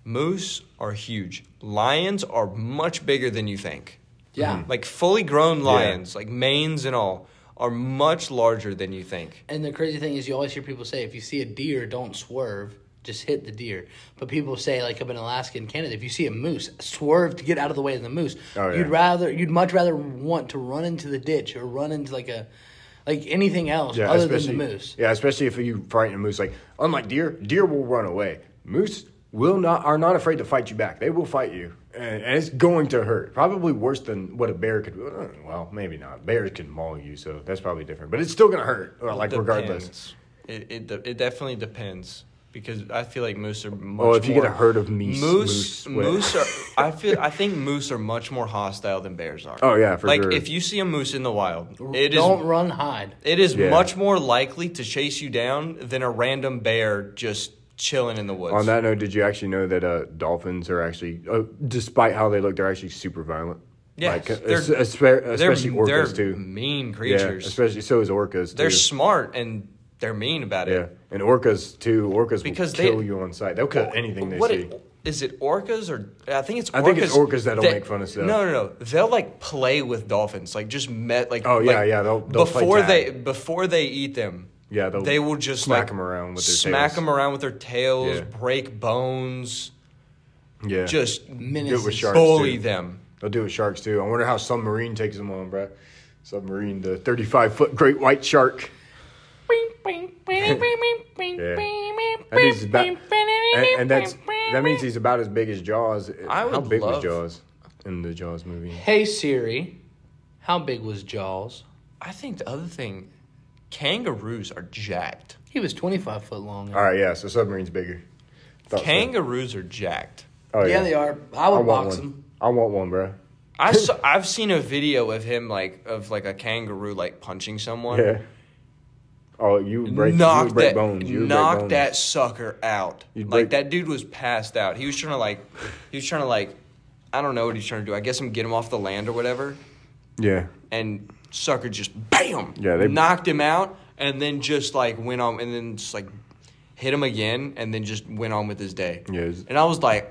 S3: moose are huge. Lions are much bigger than you think.
S1: Yeah. Mm-hmm.
S3: Like fully grown lions, like manes and all, are much larger than you think.
S1: And the crazy thing is, you always hear people say, if you see a deer, don't swerve, just hit the deer. But people say, like up in Alaska and Canada, if you see a moose, swerve to get out of the way of the moose.
S2: Oh, yeah.
S1: You'd rather, you'd much rather want to run into the ditch or run into like a, like anything else
S2: yeah,
S1: other than
S2: especially
S1: the moose.
S2: yeah, especially if you frighten a moose. Like unlike deer, deer will run away. Moose will not are not afraid to fight you back. They will fight you, and, and it's going to hurt. Probably worse than what a bear could. uh, Well, maybe not. Bears can maul you, so that's probably different. But it's still gonna hurt. Or like regardless.
S3: It, it de- it definitely depends because I feel like moose are much.
S2: Oh, if you get a herd of meese-
S3: moose,
S2: moose,
S3: moose are. I feel. I think moose are much more hostile than bears are.
S2: Oh, yeah, for sure.
S3: like
S2: sure.
S3: if you see a moose in the wild, it is
S1: don't run, hide.
S3: it is
S2: Yeah.
S3: much more likely to chase you down than a random bear just chilling in the woods.
S2: On that note, did you actually know that uh, dolphins are actually, uh, despite how they look, they're actually super violent.
S3: Yes,
S2: like, uh,
S3: they're-
S2: es-
S3: they're,
S2: especially orcas
S3: they're
S2: too.
S3: mean creatures.
S2: Yeah, especially so is orcas.
S3: they're smart and they're mean about it.
S2: Yeah, and orcas too. Orcas
S3: Because
S2: will
S3: they-
S2: kill you on sight. They'll kill anything they see.
S3: it- is it orcas or I think it's orcas.
S2: I think it's orcas that'll
S3: that-
S2: make fun of stuff.
S3: No, no, no. They'll like play with dolphins, like just met like.
S2: Oh, yeah,
S3: like,
S2: yeah, they'll- they'll
S3: before they before they eat them.
S2: Yeah, they'll
S3: they will just
S2: smack
S3: like
S2: 'em around with their
S3: smack
S2: tails.
S3: them around with their tails,
S2: Yeah.
S3: break bones,
S2: yeah,
S3: just
S2: do it
S1: Menaces.
S2: with sharks
S3: bully
S2: too.
S3: them.
S2: They'll do it with sharks too. I wonder how submarine takes them on, bro. Submarine, the thirty-five foot great white shark. That means he's about, and, and that's that means he's about as big as Jaws.
S3: I
S2: how big
S3: love-
S2: was Jaws in the Jaws movie?
S1: Hey Siri, how big was Jaws?
S3: I think the other thing, kangaroos are jacked.
S1: He was 25 foot long.
S2: All right, yeah. So submarine's bigger. Thought so.
S3: Kangaroos are jacked.
S2: Oh,
S1: yeah. they are. I would
S2: I want
S1: box
S2: one.
S1: them.
S2: I want one, bro.
S3: I saw, I've seen a video of him like of like a kangaroo like punching someone.
S2: Yeah. Oh, you would break, you
S3: knock
S2: would break
S3: that,
S2: bones. You would
S3: knock
S2: break bones.
S3: that sucker out.
S2: You'd
S3: like
S2: break-
S3: that dude was passed out. He was trying to like, he was trying to like, I don't know what he's trying to do. I guess him get him off the land or whatever.
S2: Yeah.
S3: And sucker just bam,
S2: Yeah, they-
S3: knocked him out, and then just like went on, and then just like hit him again, and then just went on with his day.
S2: Yeah, it's-
S3: And I was like,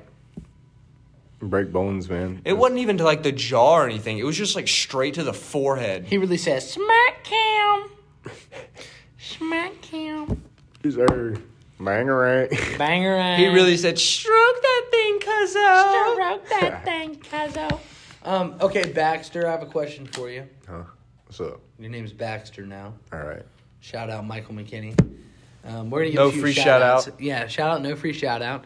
S2: Break bones, man.
S3: it wasn't even to like the jaw or anything. It was just like straight to the forehead.
S1: He really says, smack him. smack him.
S2: He's er, bangarang.
S1: Banger ass.
S3: He really said, "Stroke that thing, cuzzo."
S1: Stroke that thing, cuzzo. Um, okay, Baxter, I have a question for you.
S2: huh? What's up?
S1: Your name's Baxter now.
S2: All right.
S1: Shout out Michael McKinney. Um, we're gonna give
S3: No
S1: a few
S3: free
S1: shout
S3: shout
S1: outs.
S3: out.
S1: Yeah, shout out, no free shout out.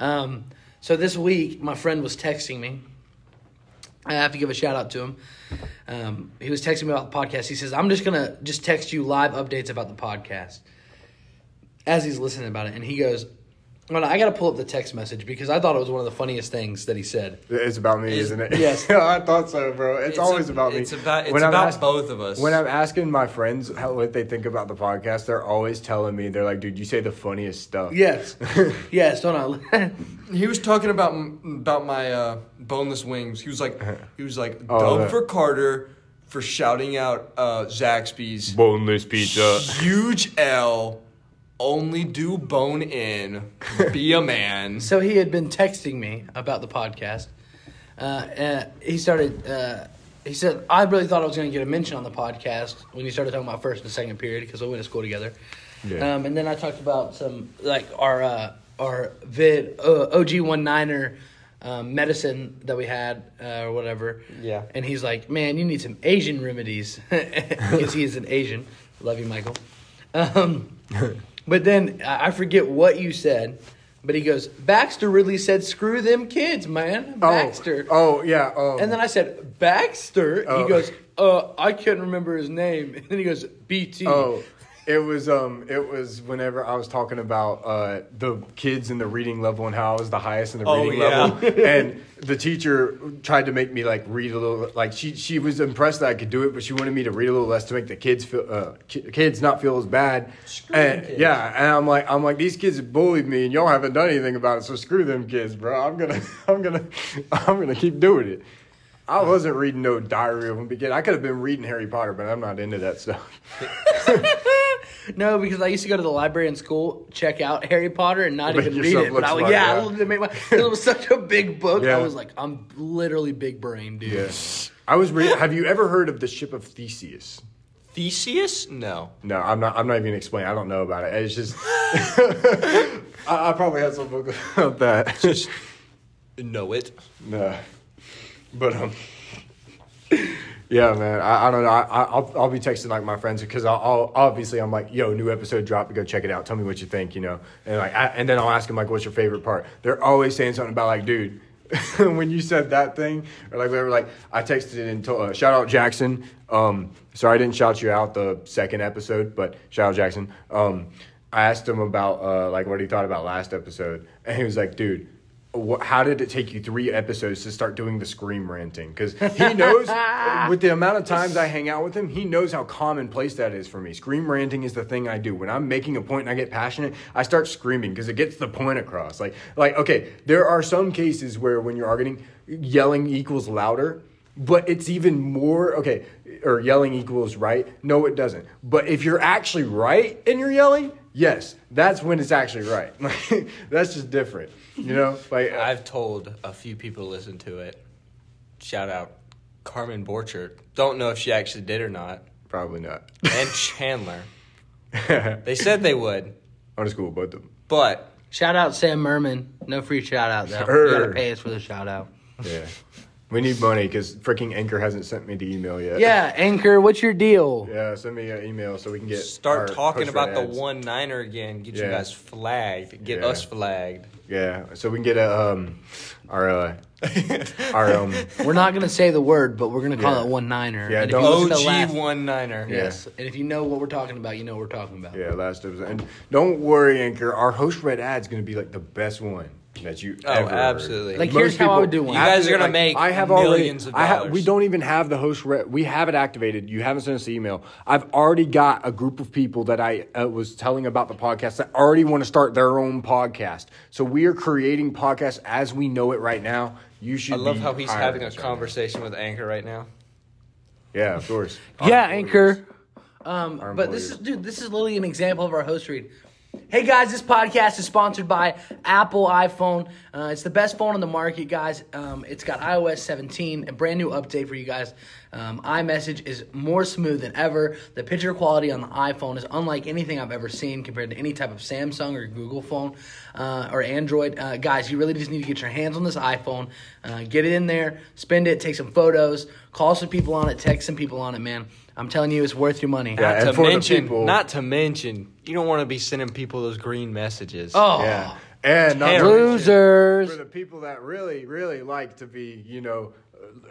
S1: Um, so this week, my friend was texting me. I have to give a shout out to him. Um, he was texting me about the podcast. He says, "I'm just gonna just text you live updates about the podcast." As he's listening about it, and he goes, "Well, I got to pull up the text message because I thought it was one of the funniest things that he said."
S2: It's about me,
S3: It's-
S2: isn't it?
S1: yes.
S2: I thought so, bro. It's, always
S3: a-
S2: about me.
S3: It's about it's
S2: When
S3: about
S2: ask-
S3: both of us.
S2: When I'm asking my friends how what they think about the podcast, they're always telling me they're like, "Dude, you say the funniest stuff."
S1: Yes, yes. Don't know.
S3: he was talking about about my uh, boneless wings. He was like, he was like,
S2: Oh,
S3: dumb
S2: that-
S3: for Carter for shouting out uh, Zaxby's
S2: Boneless pizza.
S3: huge L. Only do bone in. Be a man.
S1: So he had been texting me about the podcast. Uh, uh, he started. Uh, he said, "I really thought I was going to get a mention on the podcast when you started talking about first and second period because we went to school together."
S2: Yeah.
S1: Um, and then I talked about some like our uh, our vid uh, OG one niner um, medicine that we had uh, or whatever.
S3: Yeah.
S1: And he's like, "Man, you need some Asian remedies because he is an Asian." Love you, Michael. Um, but then I forget what you said, But he goes, Baxter really said, "Screw them kids, man." Baxter.
S2: Oh, oh yeah. Um,
S1: And then I said, Baxter.
S2: Oh.
S1: He goes, uh, I can't remember his name. And then he goes, BT.
S2: Oh, it was um, it was whenever I was talking about uh the kids in the reading level and how I was the highest in the
S4: Oh,
S2: reading
S4: yeah.
S2: level, and the teacher tried to make me like read a little. Like she she was impressed that I could do it, but she wanted me to read a little less to make the kids feel uh, ki- kids not feel as bad. and
S4: kids.
S2: yeah, and I'm like I'm like these kids bullied me, and y'all haven't done anything about it, so screw them kids, bro. I'm gonna I'm gonna I'm gonna keep doing it. I wasn't reading no Diary of a Beginner. I could have been reading Harry Potter, but I'm not into that stuff.
S1: No, because I used to go to the library in school, check out Harry Potter, and not
S2: Make
S1: even read
S2: yourself
S1: it.
S2: look
S1: But I would,
S2: smart,
S1: yeah,
S2: yeah.
S1: I wanted to make my. 'cause It was such a big book.
S2: Yeah.
S1: I was like, I'm literally big brain, dude.
S2: Yes. I was reading. Have you ever heard of the ship of Theseus?
S4: Theseus? No.
S2: No, I'm not. I'm not even explaining. I don't know about it. It's just. I, I probably have some book about that.
S4: Just know it.
S2: no, but um. Yeah, man. I, I don't know. I, I'll I'll be texting like my friends because I'll, I'll obviously I'm like, yo, new episode dropped. Go check it out. Tell me what you think. You know, and like, I, and then I'll ask them like, what's your favorite part? They're always saying something about like, dude. when you said that thing, or like were like, I texted and told, uh, shout out Jackson. Um, sorry I didn't shout you out the second episode, but shout out Jackson. Um, I asked him about uh, like what he thought about last episode, and he was like, dude, how did it take you three episodes to start doing the scream ranting? Because he knows, with the amount of times I hang out with him, he knows how commonplace that is for me. Scream ranting is the thing I do. When I'm making a point and I get passionate, I start screaming because it gets the point across. Like, like okay, there are some cases where when you're arguing, yelling equals louder. But it's even more okay, or yelling equals right. No, it doesn't. But if you're actually right and you're yelling, yes, that's when it's actually right. that's just different, you know. Like uh,
S4: I've told a few people to listen to it. Shout out Carmen Borchert. Don't know if she actually did or not.
S2: probably not.
S4: And Chandler. They said they would,
S2: On school, both of them.
S4: but
S1: Shout out Sam Merman. No free shout out though. You gotta pay us for the shout out.
S2: Yeah, we need money because freaking Anchor hasn't sent me the email yet.
S1: Yeah, Anchor, what's your deal?
S2: yeah. Send me an email so we can get
S4: start
S2: our
S4: talking
S2: post
S4: about the
S2: ads.
S4: one niner again. Get you
S2: Yeah.
S4: guys flagged. Get
S2: Yeah.
S4: us flagged.
S2: Yeah, so we can get a um our uh our um
S1: We're not gonna say the word, but we're gonna call
S2: Yeah.
S1: it one niner.
S2: Yeah,
S1: And if
S2: don't-
S1: you listen to
S4: OG
S1: last-
S4: one niner.
S2: Yeah.
S1: Yes, and if you know what we're talking about, you know what we're talking about.
S2: yeah last episode. And don't worry, Anchor. Our host read ad's gonna be like the best one that you
S4: Oh,
S2: ever heard.
S4: absolutely.
S1: Like, here's how I would do one.
S4: You guys are gonna make
S2: I have
S4: millions
S2: already,
S4: of
S2: I ha- we don't even have the host. Re- we have it activated. You haven't sent us the email. I've already got a group of people that I uh, was telling about the podcast that already want to start their own podcast. So we are creating podcasts as we know it right now. You should.
S4: I love
S2: be
S4: how he's having a
S2: us right now.
S4: conversation with Anchor right now.
S2: Yeah, of course.
S1: Yeah, Anchor. Um, but this is, dude, this is literally an example of our host read. Hey guys, this podcast is sponsored by Apple iPhone. Uh, it's the best phone on the market, guys. Um, it's got iOS 17, a brand new update for you guys. Um, iMessage is more smooth than ever. The picture quality on the iPhone is unlike anything I've ever seen compared to any type of Samsung or Google phone uh, or Android. Uh, guys, you really just need to get your hands on this iPhone, uh, get it in there, spend it, take some photos, call some people on it, text some people on it, man. I'm telling you, it's worth your money.
S2: Yeah,
S4: Not
S2: and
S4: to
S2: for the
S4: mention,
S2: people-
S4: not to mention, you don't want to be sending people those green messages.
S1: Oh,
S2: Yeah, and not to
S4: Terrible.
S2: mention,
S1: losers.
S2: for the people that really, really like to be, you know,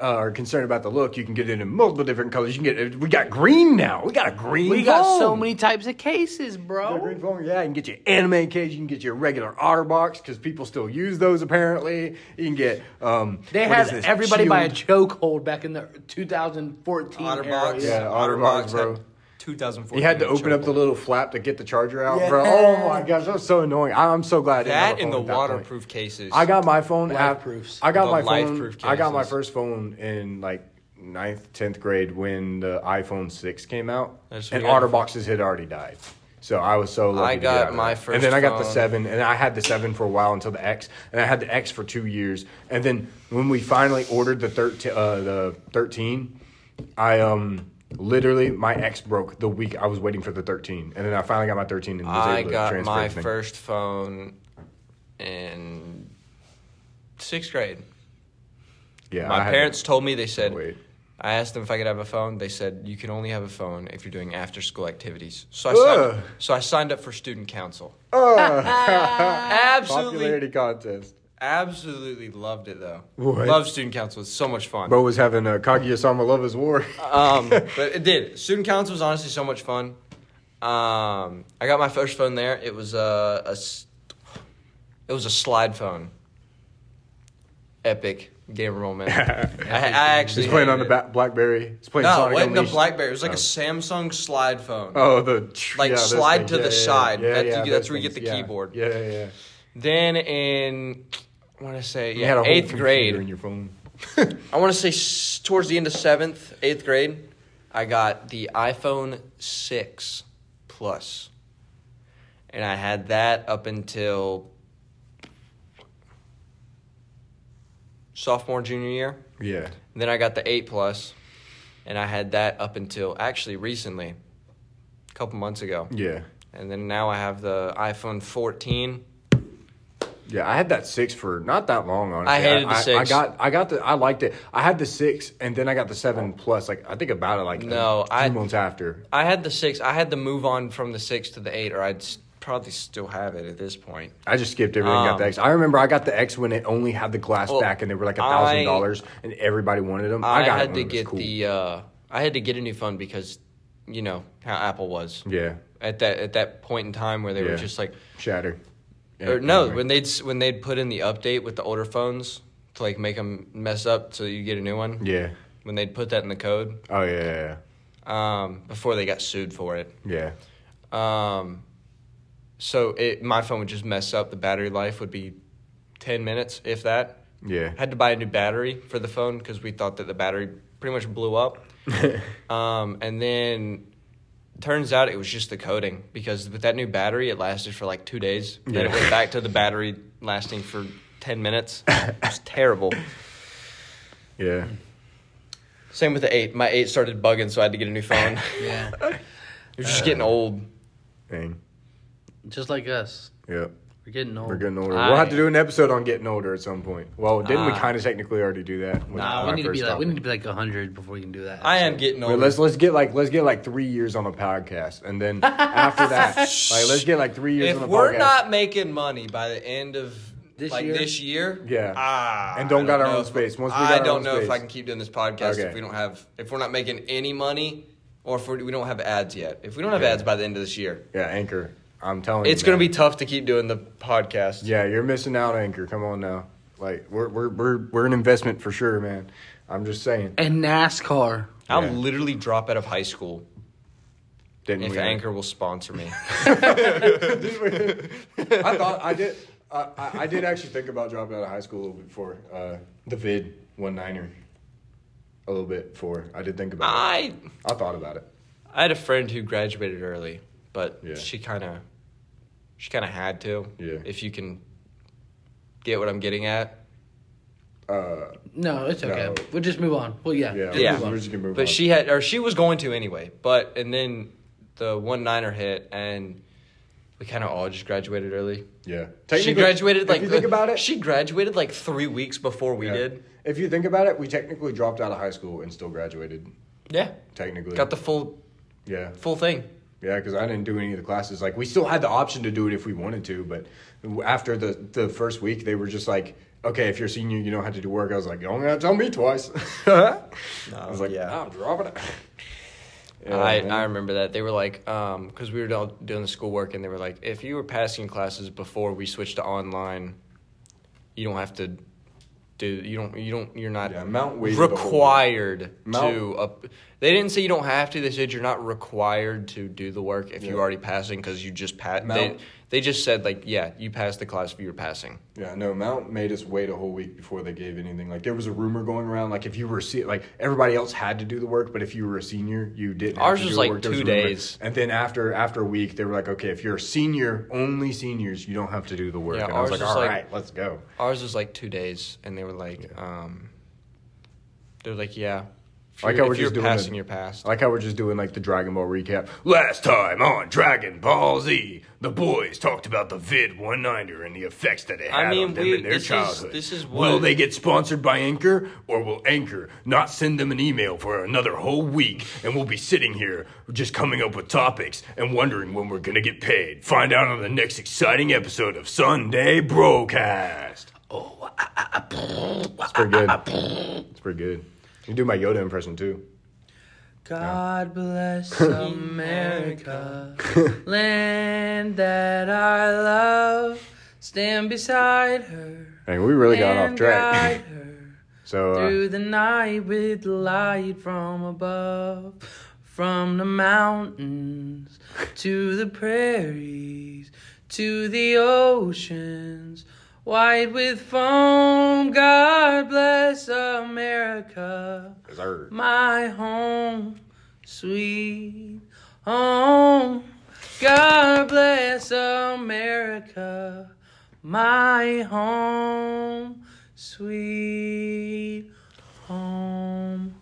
S2: uh, are concerned about the look, you can get it in multiple different colors. You can get. We got green now. We got a green.
S1: We got so many types of cases,
S2: You got a
S1: bro.
S2: green phone, yeah. You can get your anime case. You can get your regular OtterBox because people still use those. Apparently, you can get. Um,
S1: They
S2: what
S1: had
S2: is this?
S1: everybody by a
S2: Shield.
S1: chokehold back in the 2014 era.
S4: Otterbox.
S2: Yeah, Otterbox, bro.
S4: had 2014.
S2: You had to open up the little flap to get the charger out,
S1: Yeah.
S2: bro. Oh my gosh, that was so annoying. I- I'm so glad I didn't
S4: that
S2: a
S4: and the
S2: phone at that point.
S4: waterproof cases.
S2: I got my phone.
S1: Life proofs.
S2: I got
S4: The
S2: my phone.
S4: proof
S2: I got my first phone in like ninth, tenth grade when the iPhone six came out,
S4: That's
S2: and
S4: weird.
S2: OtterBoxes had already died. So I was so lucky.
S4: I
S2: to get
S4: got
S2: out
S4: my
S2: that.
S4: first
S2: and then I got the seven, and I had the seven for a while until the X, and I had the X for two years, and then when we finally ordered the thirteen, uh, the thirteen, I um. Literally, my ex broke the week I was waiting for the 13, and then I finally got my 13 and was
S4: I
S2: able to
S4: got
S2: transfer
S4: my
S2: everything.
S4: first phone in sixth grade.
S2: Yeah, I
S4: My
S2: had-
S4: parents told me they said,
S2: Wait.
S3: I asked them if I could have a phone. They said you can only have a phone if you're doing after school activities. So I
S2: Ugh.
S3: signed, so I signed up for student council.
S2: Oh,
S3: Absolutely,
S2: popularity contest.
S3: Absolutely loved it though.
S2: What?
S3: Love student council. It's so much fun.
S2: Bo was having a Kaguya-sama Love is War.
S3: Um, but it did. Student council was honestly so much fun. Um, I got my first phone there. It was a, a it was a slide phone. Epic gamer moment. I, I actually
S2: He's playing on the
S3: it.
S2: BlackBerry. He's playing
S3: No, it
S2: Sonic
S3: wasn't
S2: Unleashed.
S3: BlackBerry. It was like
S2: Oh.
S3: a Samsung slide phone.
S2: Oh, the
S3: Like
S2: yeah,
S3: slide to the
S2: Yeah, yeah,
S3: side.
S2: Yeah,
S3: That-
S2: yeah,
S3: that's where you get the
S2: Yeah.
S3: keyboard.
S2: Yeah, yeah, yeah.
S3: Then in what did I say?
S2: You
S3: Yeah,
S2: had a whole
S3: eighth
S2: computer
S3: grade.
S2: in your phone.
S3: I want to say s- towards the end of seventh, eighth grade, I got the iPhone 6 And I had that up until sophomore, junior year.
S2: Yeah.
S3: And then I got the 8 Plus, and I had that up until actually recently, a couple months ago.
S2: Yeah.
S3: And then now I have the iPhone 14.
S2: Yeah, I had that six for not that long. Honestly,
S3: I hated the six.
S2: I,
S3: six.
S2: got, I got the, I liked it. I had the six, and then I got the seven plus. Like I think about it like
S3: No,
S2: a few
S3: I-
S2: months after.
S3: I had the 6. I had to move on from the 6 to the 8, or I'd probably still have it at this point.
S2: I just skipped everything. got the
S3: Um,
S2: X. I remember I got the X when it only had the glass
S3: Well,
S2: back, and they were like a
S3: I-
S2: thousand dollars, and everybody wanted them. I,
S3: I,
S2: got
S3: had to get
S2: cool.
S3: the uh, I had to get a new phone because you know how Apple was
S2: yeah
S3: at that at that point in time where they
S2: Yeah.
S3: were just like
S2: shatter. Yeah,
S3: or no when they'd when they'd put in the update with the older phones to like make them mess up so you get a new one
S2: yeah.
S3: when they'd put that in the code
S2: Oh yeah, yeah,
S3: um, before they got sued for it
S2: yeah. yeah.
S3: um, so it my phone would just mess up the battery life would be 10 minutes if that
S2: Yeah.
S3: had to buy a new battery for the phone because we thought that the battery pretty much blew up Um, and then turns out it was just the coating because with that new battery, it lasted for like two days. Then it went back to the battery lasting for 10 minutes. It was terrible.
S2: yeah.
S3: Same with the 8. My 8 started bugging, so I had to get a new phone.
S1: Yeah.
S3: it was just getting old.
S2: Dang.
S1: Just like us.
S2: Yep.
S1: We're getting old.
S2: We're getting older.
S3: I-
S2: we'll have to do an episode on getting older at some point. Well, didn't we
S3: Ah.
S2: kind of technically already do that? with
S1: Nah, we need to be
S2: first
S1: like we need to be like hundred before we can do that.
S3: I am getting
S2: Wait, let's let's get like let's get like three years on a podcast, and then after that, like let's get like three years
S3: if
S2: on a
S3: we're
S2: podcast.
S3: not making money by the end of
S1: This
S3: like
S1: year?
S3: this year,
S2: Yeah.
S3: ah,
S2: And don't
S3: I
S2: got our own
S3: if-
S2: space. Once we
S3: I
S2: got our
S3: don't
S2: own
S3: know if. I can keep doing this podcast
S2: Okay.
S3: if we don't have if we're not making any money or if we're, we don't have ads yet. If we don't have
S2: Yeah.
S3: ads by the end of this year,
S2: yeah, Anchor. I'm telling you,
S3: it's gonna be tough to keep doing the podcast.
S2: Yeah, you're missing out, Anchor. Come on now. Like we're we're we're we're an investment for sure, man. I'm just saying.
S1: and NASCAR.
S3: I'll
S2: Yeah.
S3: literally drop out of high school
S2: Didn't
S3: if
S2: we?
S3: Anchor will sponsor me.
S2: I thought I did. I, I I did actually think about dropping out of high school a little bit before uh, the vid one niner. A little bit before I did think about it.
S3: I
S2: I thought about it.
S3: I had a friend who graduated early, but
S2: Yeah.
S3: she kind of she kind of had to.
S2: Yeah.
S3: If you can get what I'm getting at.
S2: Uh,
S1: No, it's okay.
S2: No.
S1: We'll just move on. Well, yeah.
S2: Yeah.
S1: just
S3: Yeah.
S2: We're just gonna move
S3: But
S2: on.
S3: she had, or she was going to anyway. But and then the one niner hit, and we kind of all just graduated early.
S2: yeah.
S3: She graduated like
S2: If you think about it,
S3: She graduated like three weeks before we
S2: yeah.
S3: did.
S2: If you think about it, we technically dropped out of high school and still graduated.
S3: Yeah,
S2: Technically,
S3: got the full
S2: yeah.
S3: full thing.
S2: Yeah, because I didn't do any of the classes. Like we still had the option to do it if we wanted to, but after the the first week, they were just like, "Okay, if you're a senior, you don't have to do work." I was like, "You don't have to tell me twice." I was like,
S3: yeah.
S2: "Yeah, I'm dropping it." Yeah,
S3: I,
S2: man.
S3: I remember that they were like, um, because we were all doing the schoolwork, and they were like, if you were passing classes before we switched to online, you don't have to do you don't you don't you're not
S2: Yeah, Mount waited the whole week.
S3: required to. Up, they didn't say you don't have to. They said you're not required to do the work if
S2: Yeah.
S3: you're already passing because you just passed. They, they just said like, yeah, you passed the class if you were passing.
S2: Yeah, no, Mount made us wait a whole week before they gave anything. Like there was a rumor going around, like if you were se- like everybody else had to do the work, but if you were a senior, you didn't. have
S3: Ours
S2: to
S3: was
S2: do
S3: like
S2: work.
S3: Two days.
S2: and then after after a week, they were like, okay, if you're a senior, only seniors, you don't have to do the work.
S3: Yeah,
S2: and I was like, all
S3: like-
S2: right, let's go.
S3: Ours was like two days, and they were like,
S2: Yeah.
S3: um, they were like, yeah,
S2: like how we're just doing
S3: passing
S2: the-
S3: your past.
S2: Like how we're just doing like the Dragon Ball recap. Last time on Dragon Ball Z, the boys talked about the Vid 190 and the effects that it
S3: I
S2: had
S3: mean,
S2: on them
S3: we-
S2: in their
S3: this is-
S2: childhood.
S3: this is
S2: Will
S3: what-
S2: they get sponsored by Anchor, or will Anchor not send them an email for another whole week, and we'll be sitting here just coming up with topics and wondering when we're gonna get paid? Find out on the next exciting episode of Sunday Brocast. Oh, ah, ah, ah, it's pretty good. It's pretty good. You do my Yoda impression too.
S1: God bless America, land that I love. Stand beside her.
S2: Hey, we really got off
S1: and
S2: track.
S1: guide her
S2: So uh,
S1: through the night with light from above. From the mountains to the prairies to the oceans, white with foam. God bless America
S2: Sir.
S1: my home, sweet home. God bless America, my home, sweet home.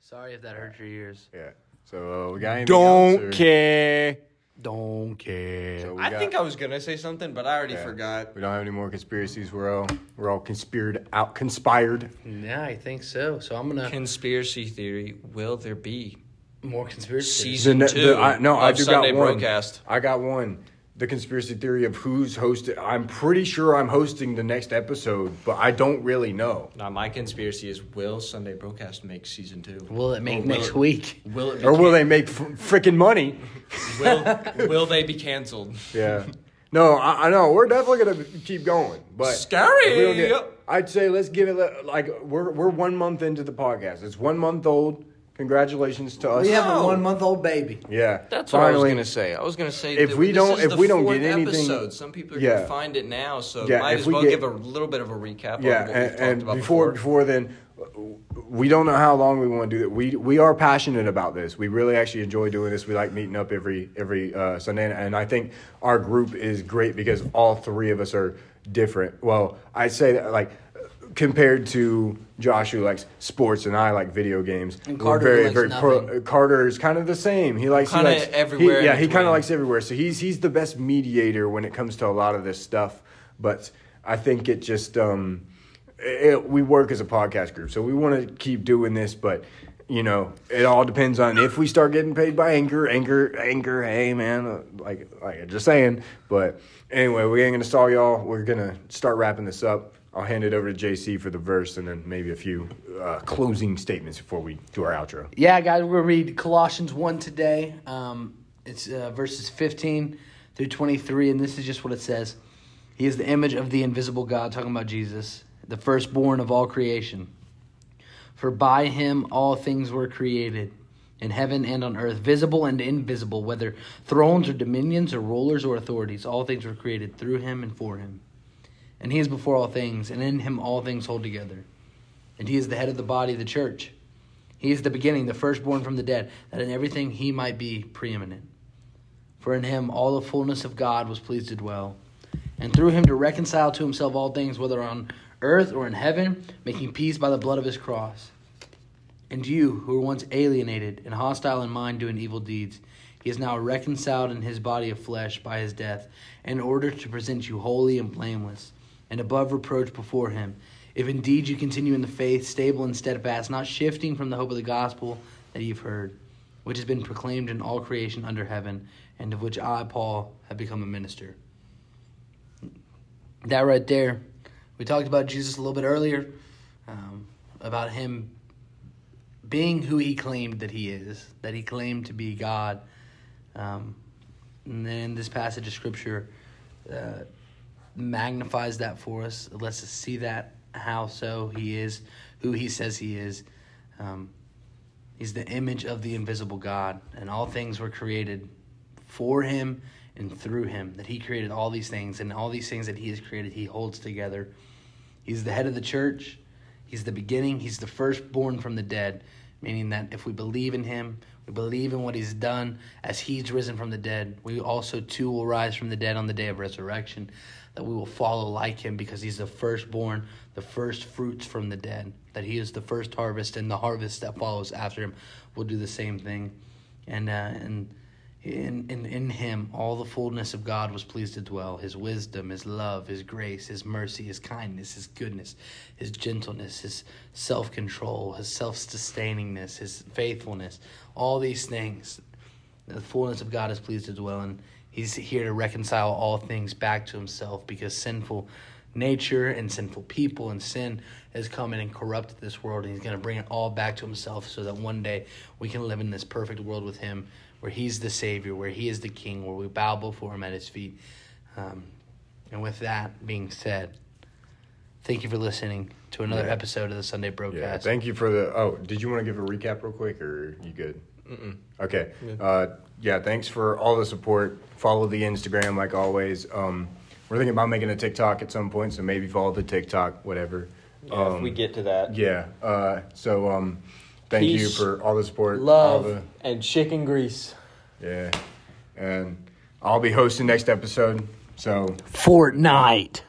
S1: Sorry if that hurt your ears.
S2: Yeah. So uh, we got anything
S3: Don't care.
S1: Don't care.
S2: So
S3: I
S2: got-
S3: think I was gonna say something, but I already
S2: yeah.
S3: forgot.
S2: We don't have any more conspiracies. We're all we're all conspired out, conspired.
S1: Yeah, I think so. So I'm gonna
S3: Conspiracy theory: Will there be
S1: more conspiracy.
S3: season
S2: The-
S3: two
S2: the- I- no, I
S3: of
S2: do
S3: Sunday
S2: got one.
S3: broadcast?
S2: I got one. The conspiracy theory of who's hosting. I'm pretty sure I'm hosting the next episode, but I don't really know.
S3: Now, my conspiracy is: Will Sunday Brocast make season two?
S1: Will it make
S3: Or will
S1: next
S3: it-
S1: week?
S3: Will it? Be
S2: Or will
S3: can-
S2: they make f- freaking money?
S3: Will Will they be canceled?
S2: Yeah. No, I, I know. We're definitely gonna keep going, but
S3: Scary.
S2: if we don't get- I'd say let's give it li- like we're we're one month into the podcast. It's one month old. Congratulations to us.
S1: We have a
S3: No.
S1: one month old baby.
S2: yeah.
S3: That's what I was
S2: Finally.
S3: gonna say. I was gonna say
S2: If
S3: that
S2: we
S3: this
S2: don't-
S3: is
S2: if
S3: the
S2: we don't
S3: fourth
S2: get anything-
S3: episode. some people are
S2: Yeah.
S3: gonna find it now, so
S2: Yeah,
S3: might
S2: if
S3: as
S2: we
S3: well
S2: get-
S3: give a little bit of a recap.
S2: Yeah,
S3: on what we've
S2: and,
S3: talked about
S2: before
S3: before.
S2: before then, we don't know how long we want to do it. We we are passionate about this. We really actually enjoy doing this. We like meeting up every every uh, Sunday, and I think our group is great because all three of us are different. Well, I say that like compared to Josh who likes sports and I like video games.
S1: And Carter
S2: very
S1: likes
S2: very pro.
S1: nothing.
S2: Carter is kind of the same. He likes
S3: Kinda
S2: likes- he-
S3: everywhere
S2: yeah, he kind of likes everywhere. So he's he's the best mediator when it comes to a lot of this stuff. But I think it just um, it, we work as a podcast group, so we want to keep doing this. But you know, it all depends on if we start getting paid by Anchor, Anchor, Anchor. Hey, man, uh, like like I just saying. But anyway, we ain't gonna stall y'all. We're gonna start wrapping this up. I'll hand it over to JC for the verse, and then maybe a few uh, closing statements before we do our outro.
S1: Yeah, guys, we're gonna read Colossians one today. Um, it's uh, verses fifteen through twenty three, and this is just what it says. He is the image of the invisible God, talking about Jesus, the firstborn of all creation. For by him all things were created, in heaven and on earth, visible and invisible, whether thrones or dominions or rulers or authorities. All things were created through him and for him. And he is before all things, and in him all things hold together. And he is the head of the body, the church. He is the beginning, the firstborn from the dead, that in everything he might be preeminent. For in him all the fullness of God was pleased to dwell, and through him to reconcile to himself all things, whether on earth or in heaven, making peace by the blood of his cross. And you, who were once alienated and hostile in mind, doing evil deeds, he is now reconciled in his body of flesh by his death, in order to present you holy and blameless, and above reproach before him. If indeed you continue in the faith, stable and steadfast, not shifting from the hope of the gospel that you've heard, which has been proclaimed in all creation under heaven, and of which I, Paul, have become a minister. That right there, we talked about Jesus a little bit earlier, um, about him being who he claimed that he is, that he claimed to be God. Um, and then this passage of scripture uh, magnifies that for us. It lets us see that how so he is, who he says he is. Um, he's the image of the invisible God, and all things were created for him and through him. That he created all these things, and all these things that he has created, he holds together. He's the head of the church. He's the beginning. He's the firstborn from the dead, meaning that if we believe in him, we believe in what he's done as he's risen from the dead, we also too will rise from the dead on the day of resurrection, that we will follow like him because he's the firstborn, the first fruits from the dead, that he is the first harvest, and the harvest that follows after him will do the same thing. And, uh, and, in, in, in him, all the fullness of God was pleased to dwell his wisdom, his love, his grace, his mercy, his kindness, his goodness, his gentleness, his self control, his self sustainingness, his faithfulness. All these things, the fullness of God is pleased to dwell in. He's here to reconcile all things back to himself because sinful nature and sinful people and sin has come in and corrupted this world and he's going to bring it all back to himself so that one day we can live in this perfect world with him where he's the savior where he is the king where we bow before him at his feet um, and with that being said thank you for listening to another
S2: Yeah.
S1: episode of the Sunday Brocast
S2: Yeah,
S1: broadcast
S2: thank you for the. Oh, did you want to give a recap real quick, or you good?
S3: Mm-mm.
S2: Okay. Uh, yeah, thanks for all the support. Follow the Instagram like always. Um, we're thinking about making a TikTok at some point, so maybe follow the TikTok, whatever.
S3: Yeah, if
S2: Um,
S3: we get to that.
S2: Yeah. Uh, so um, thank
S3: Peace,
S2: you for all the support.
S3: Love
S2: all the-
S3: and chicken grease.
S2: yeah. And I'll be hosting next episode. So
S1: fortnite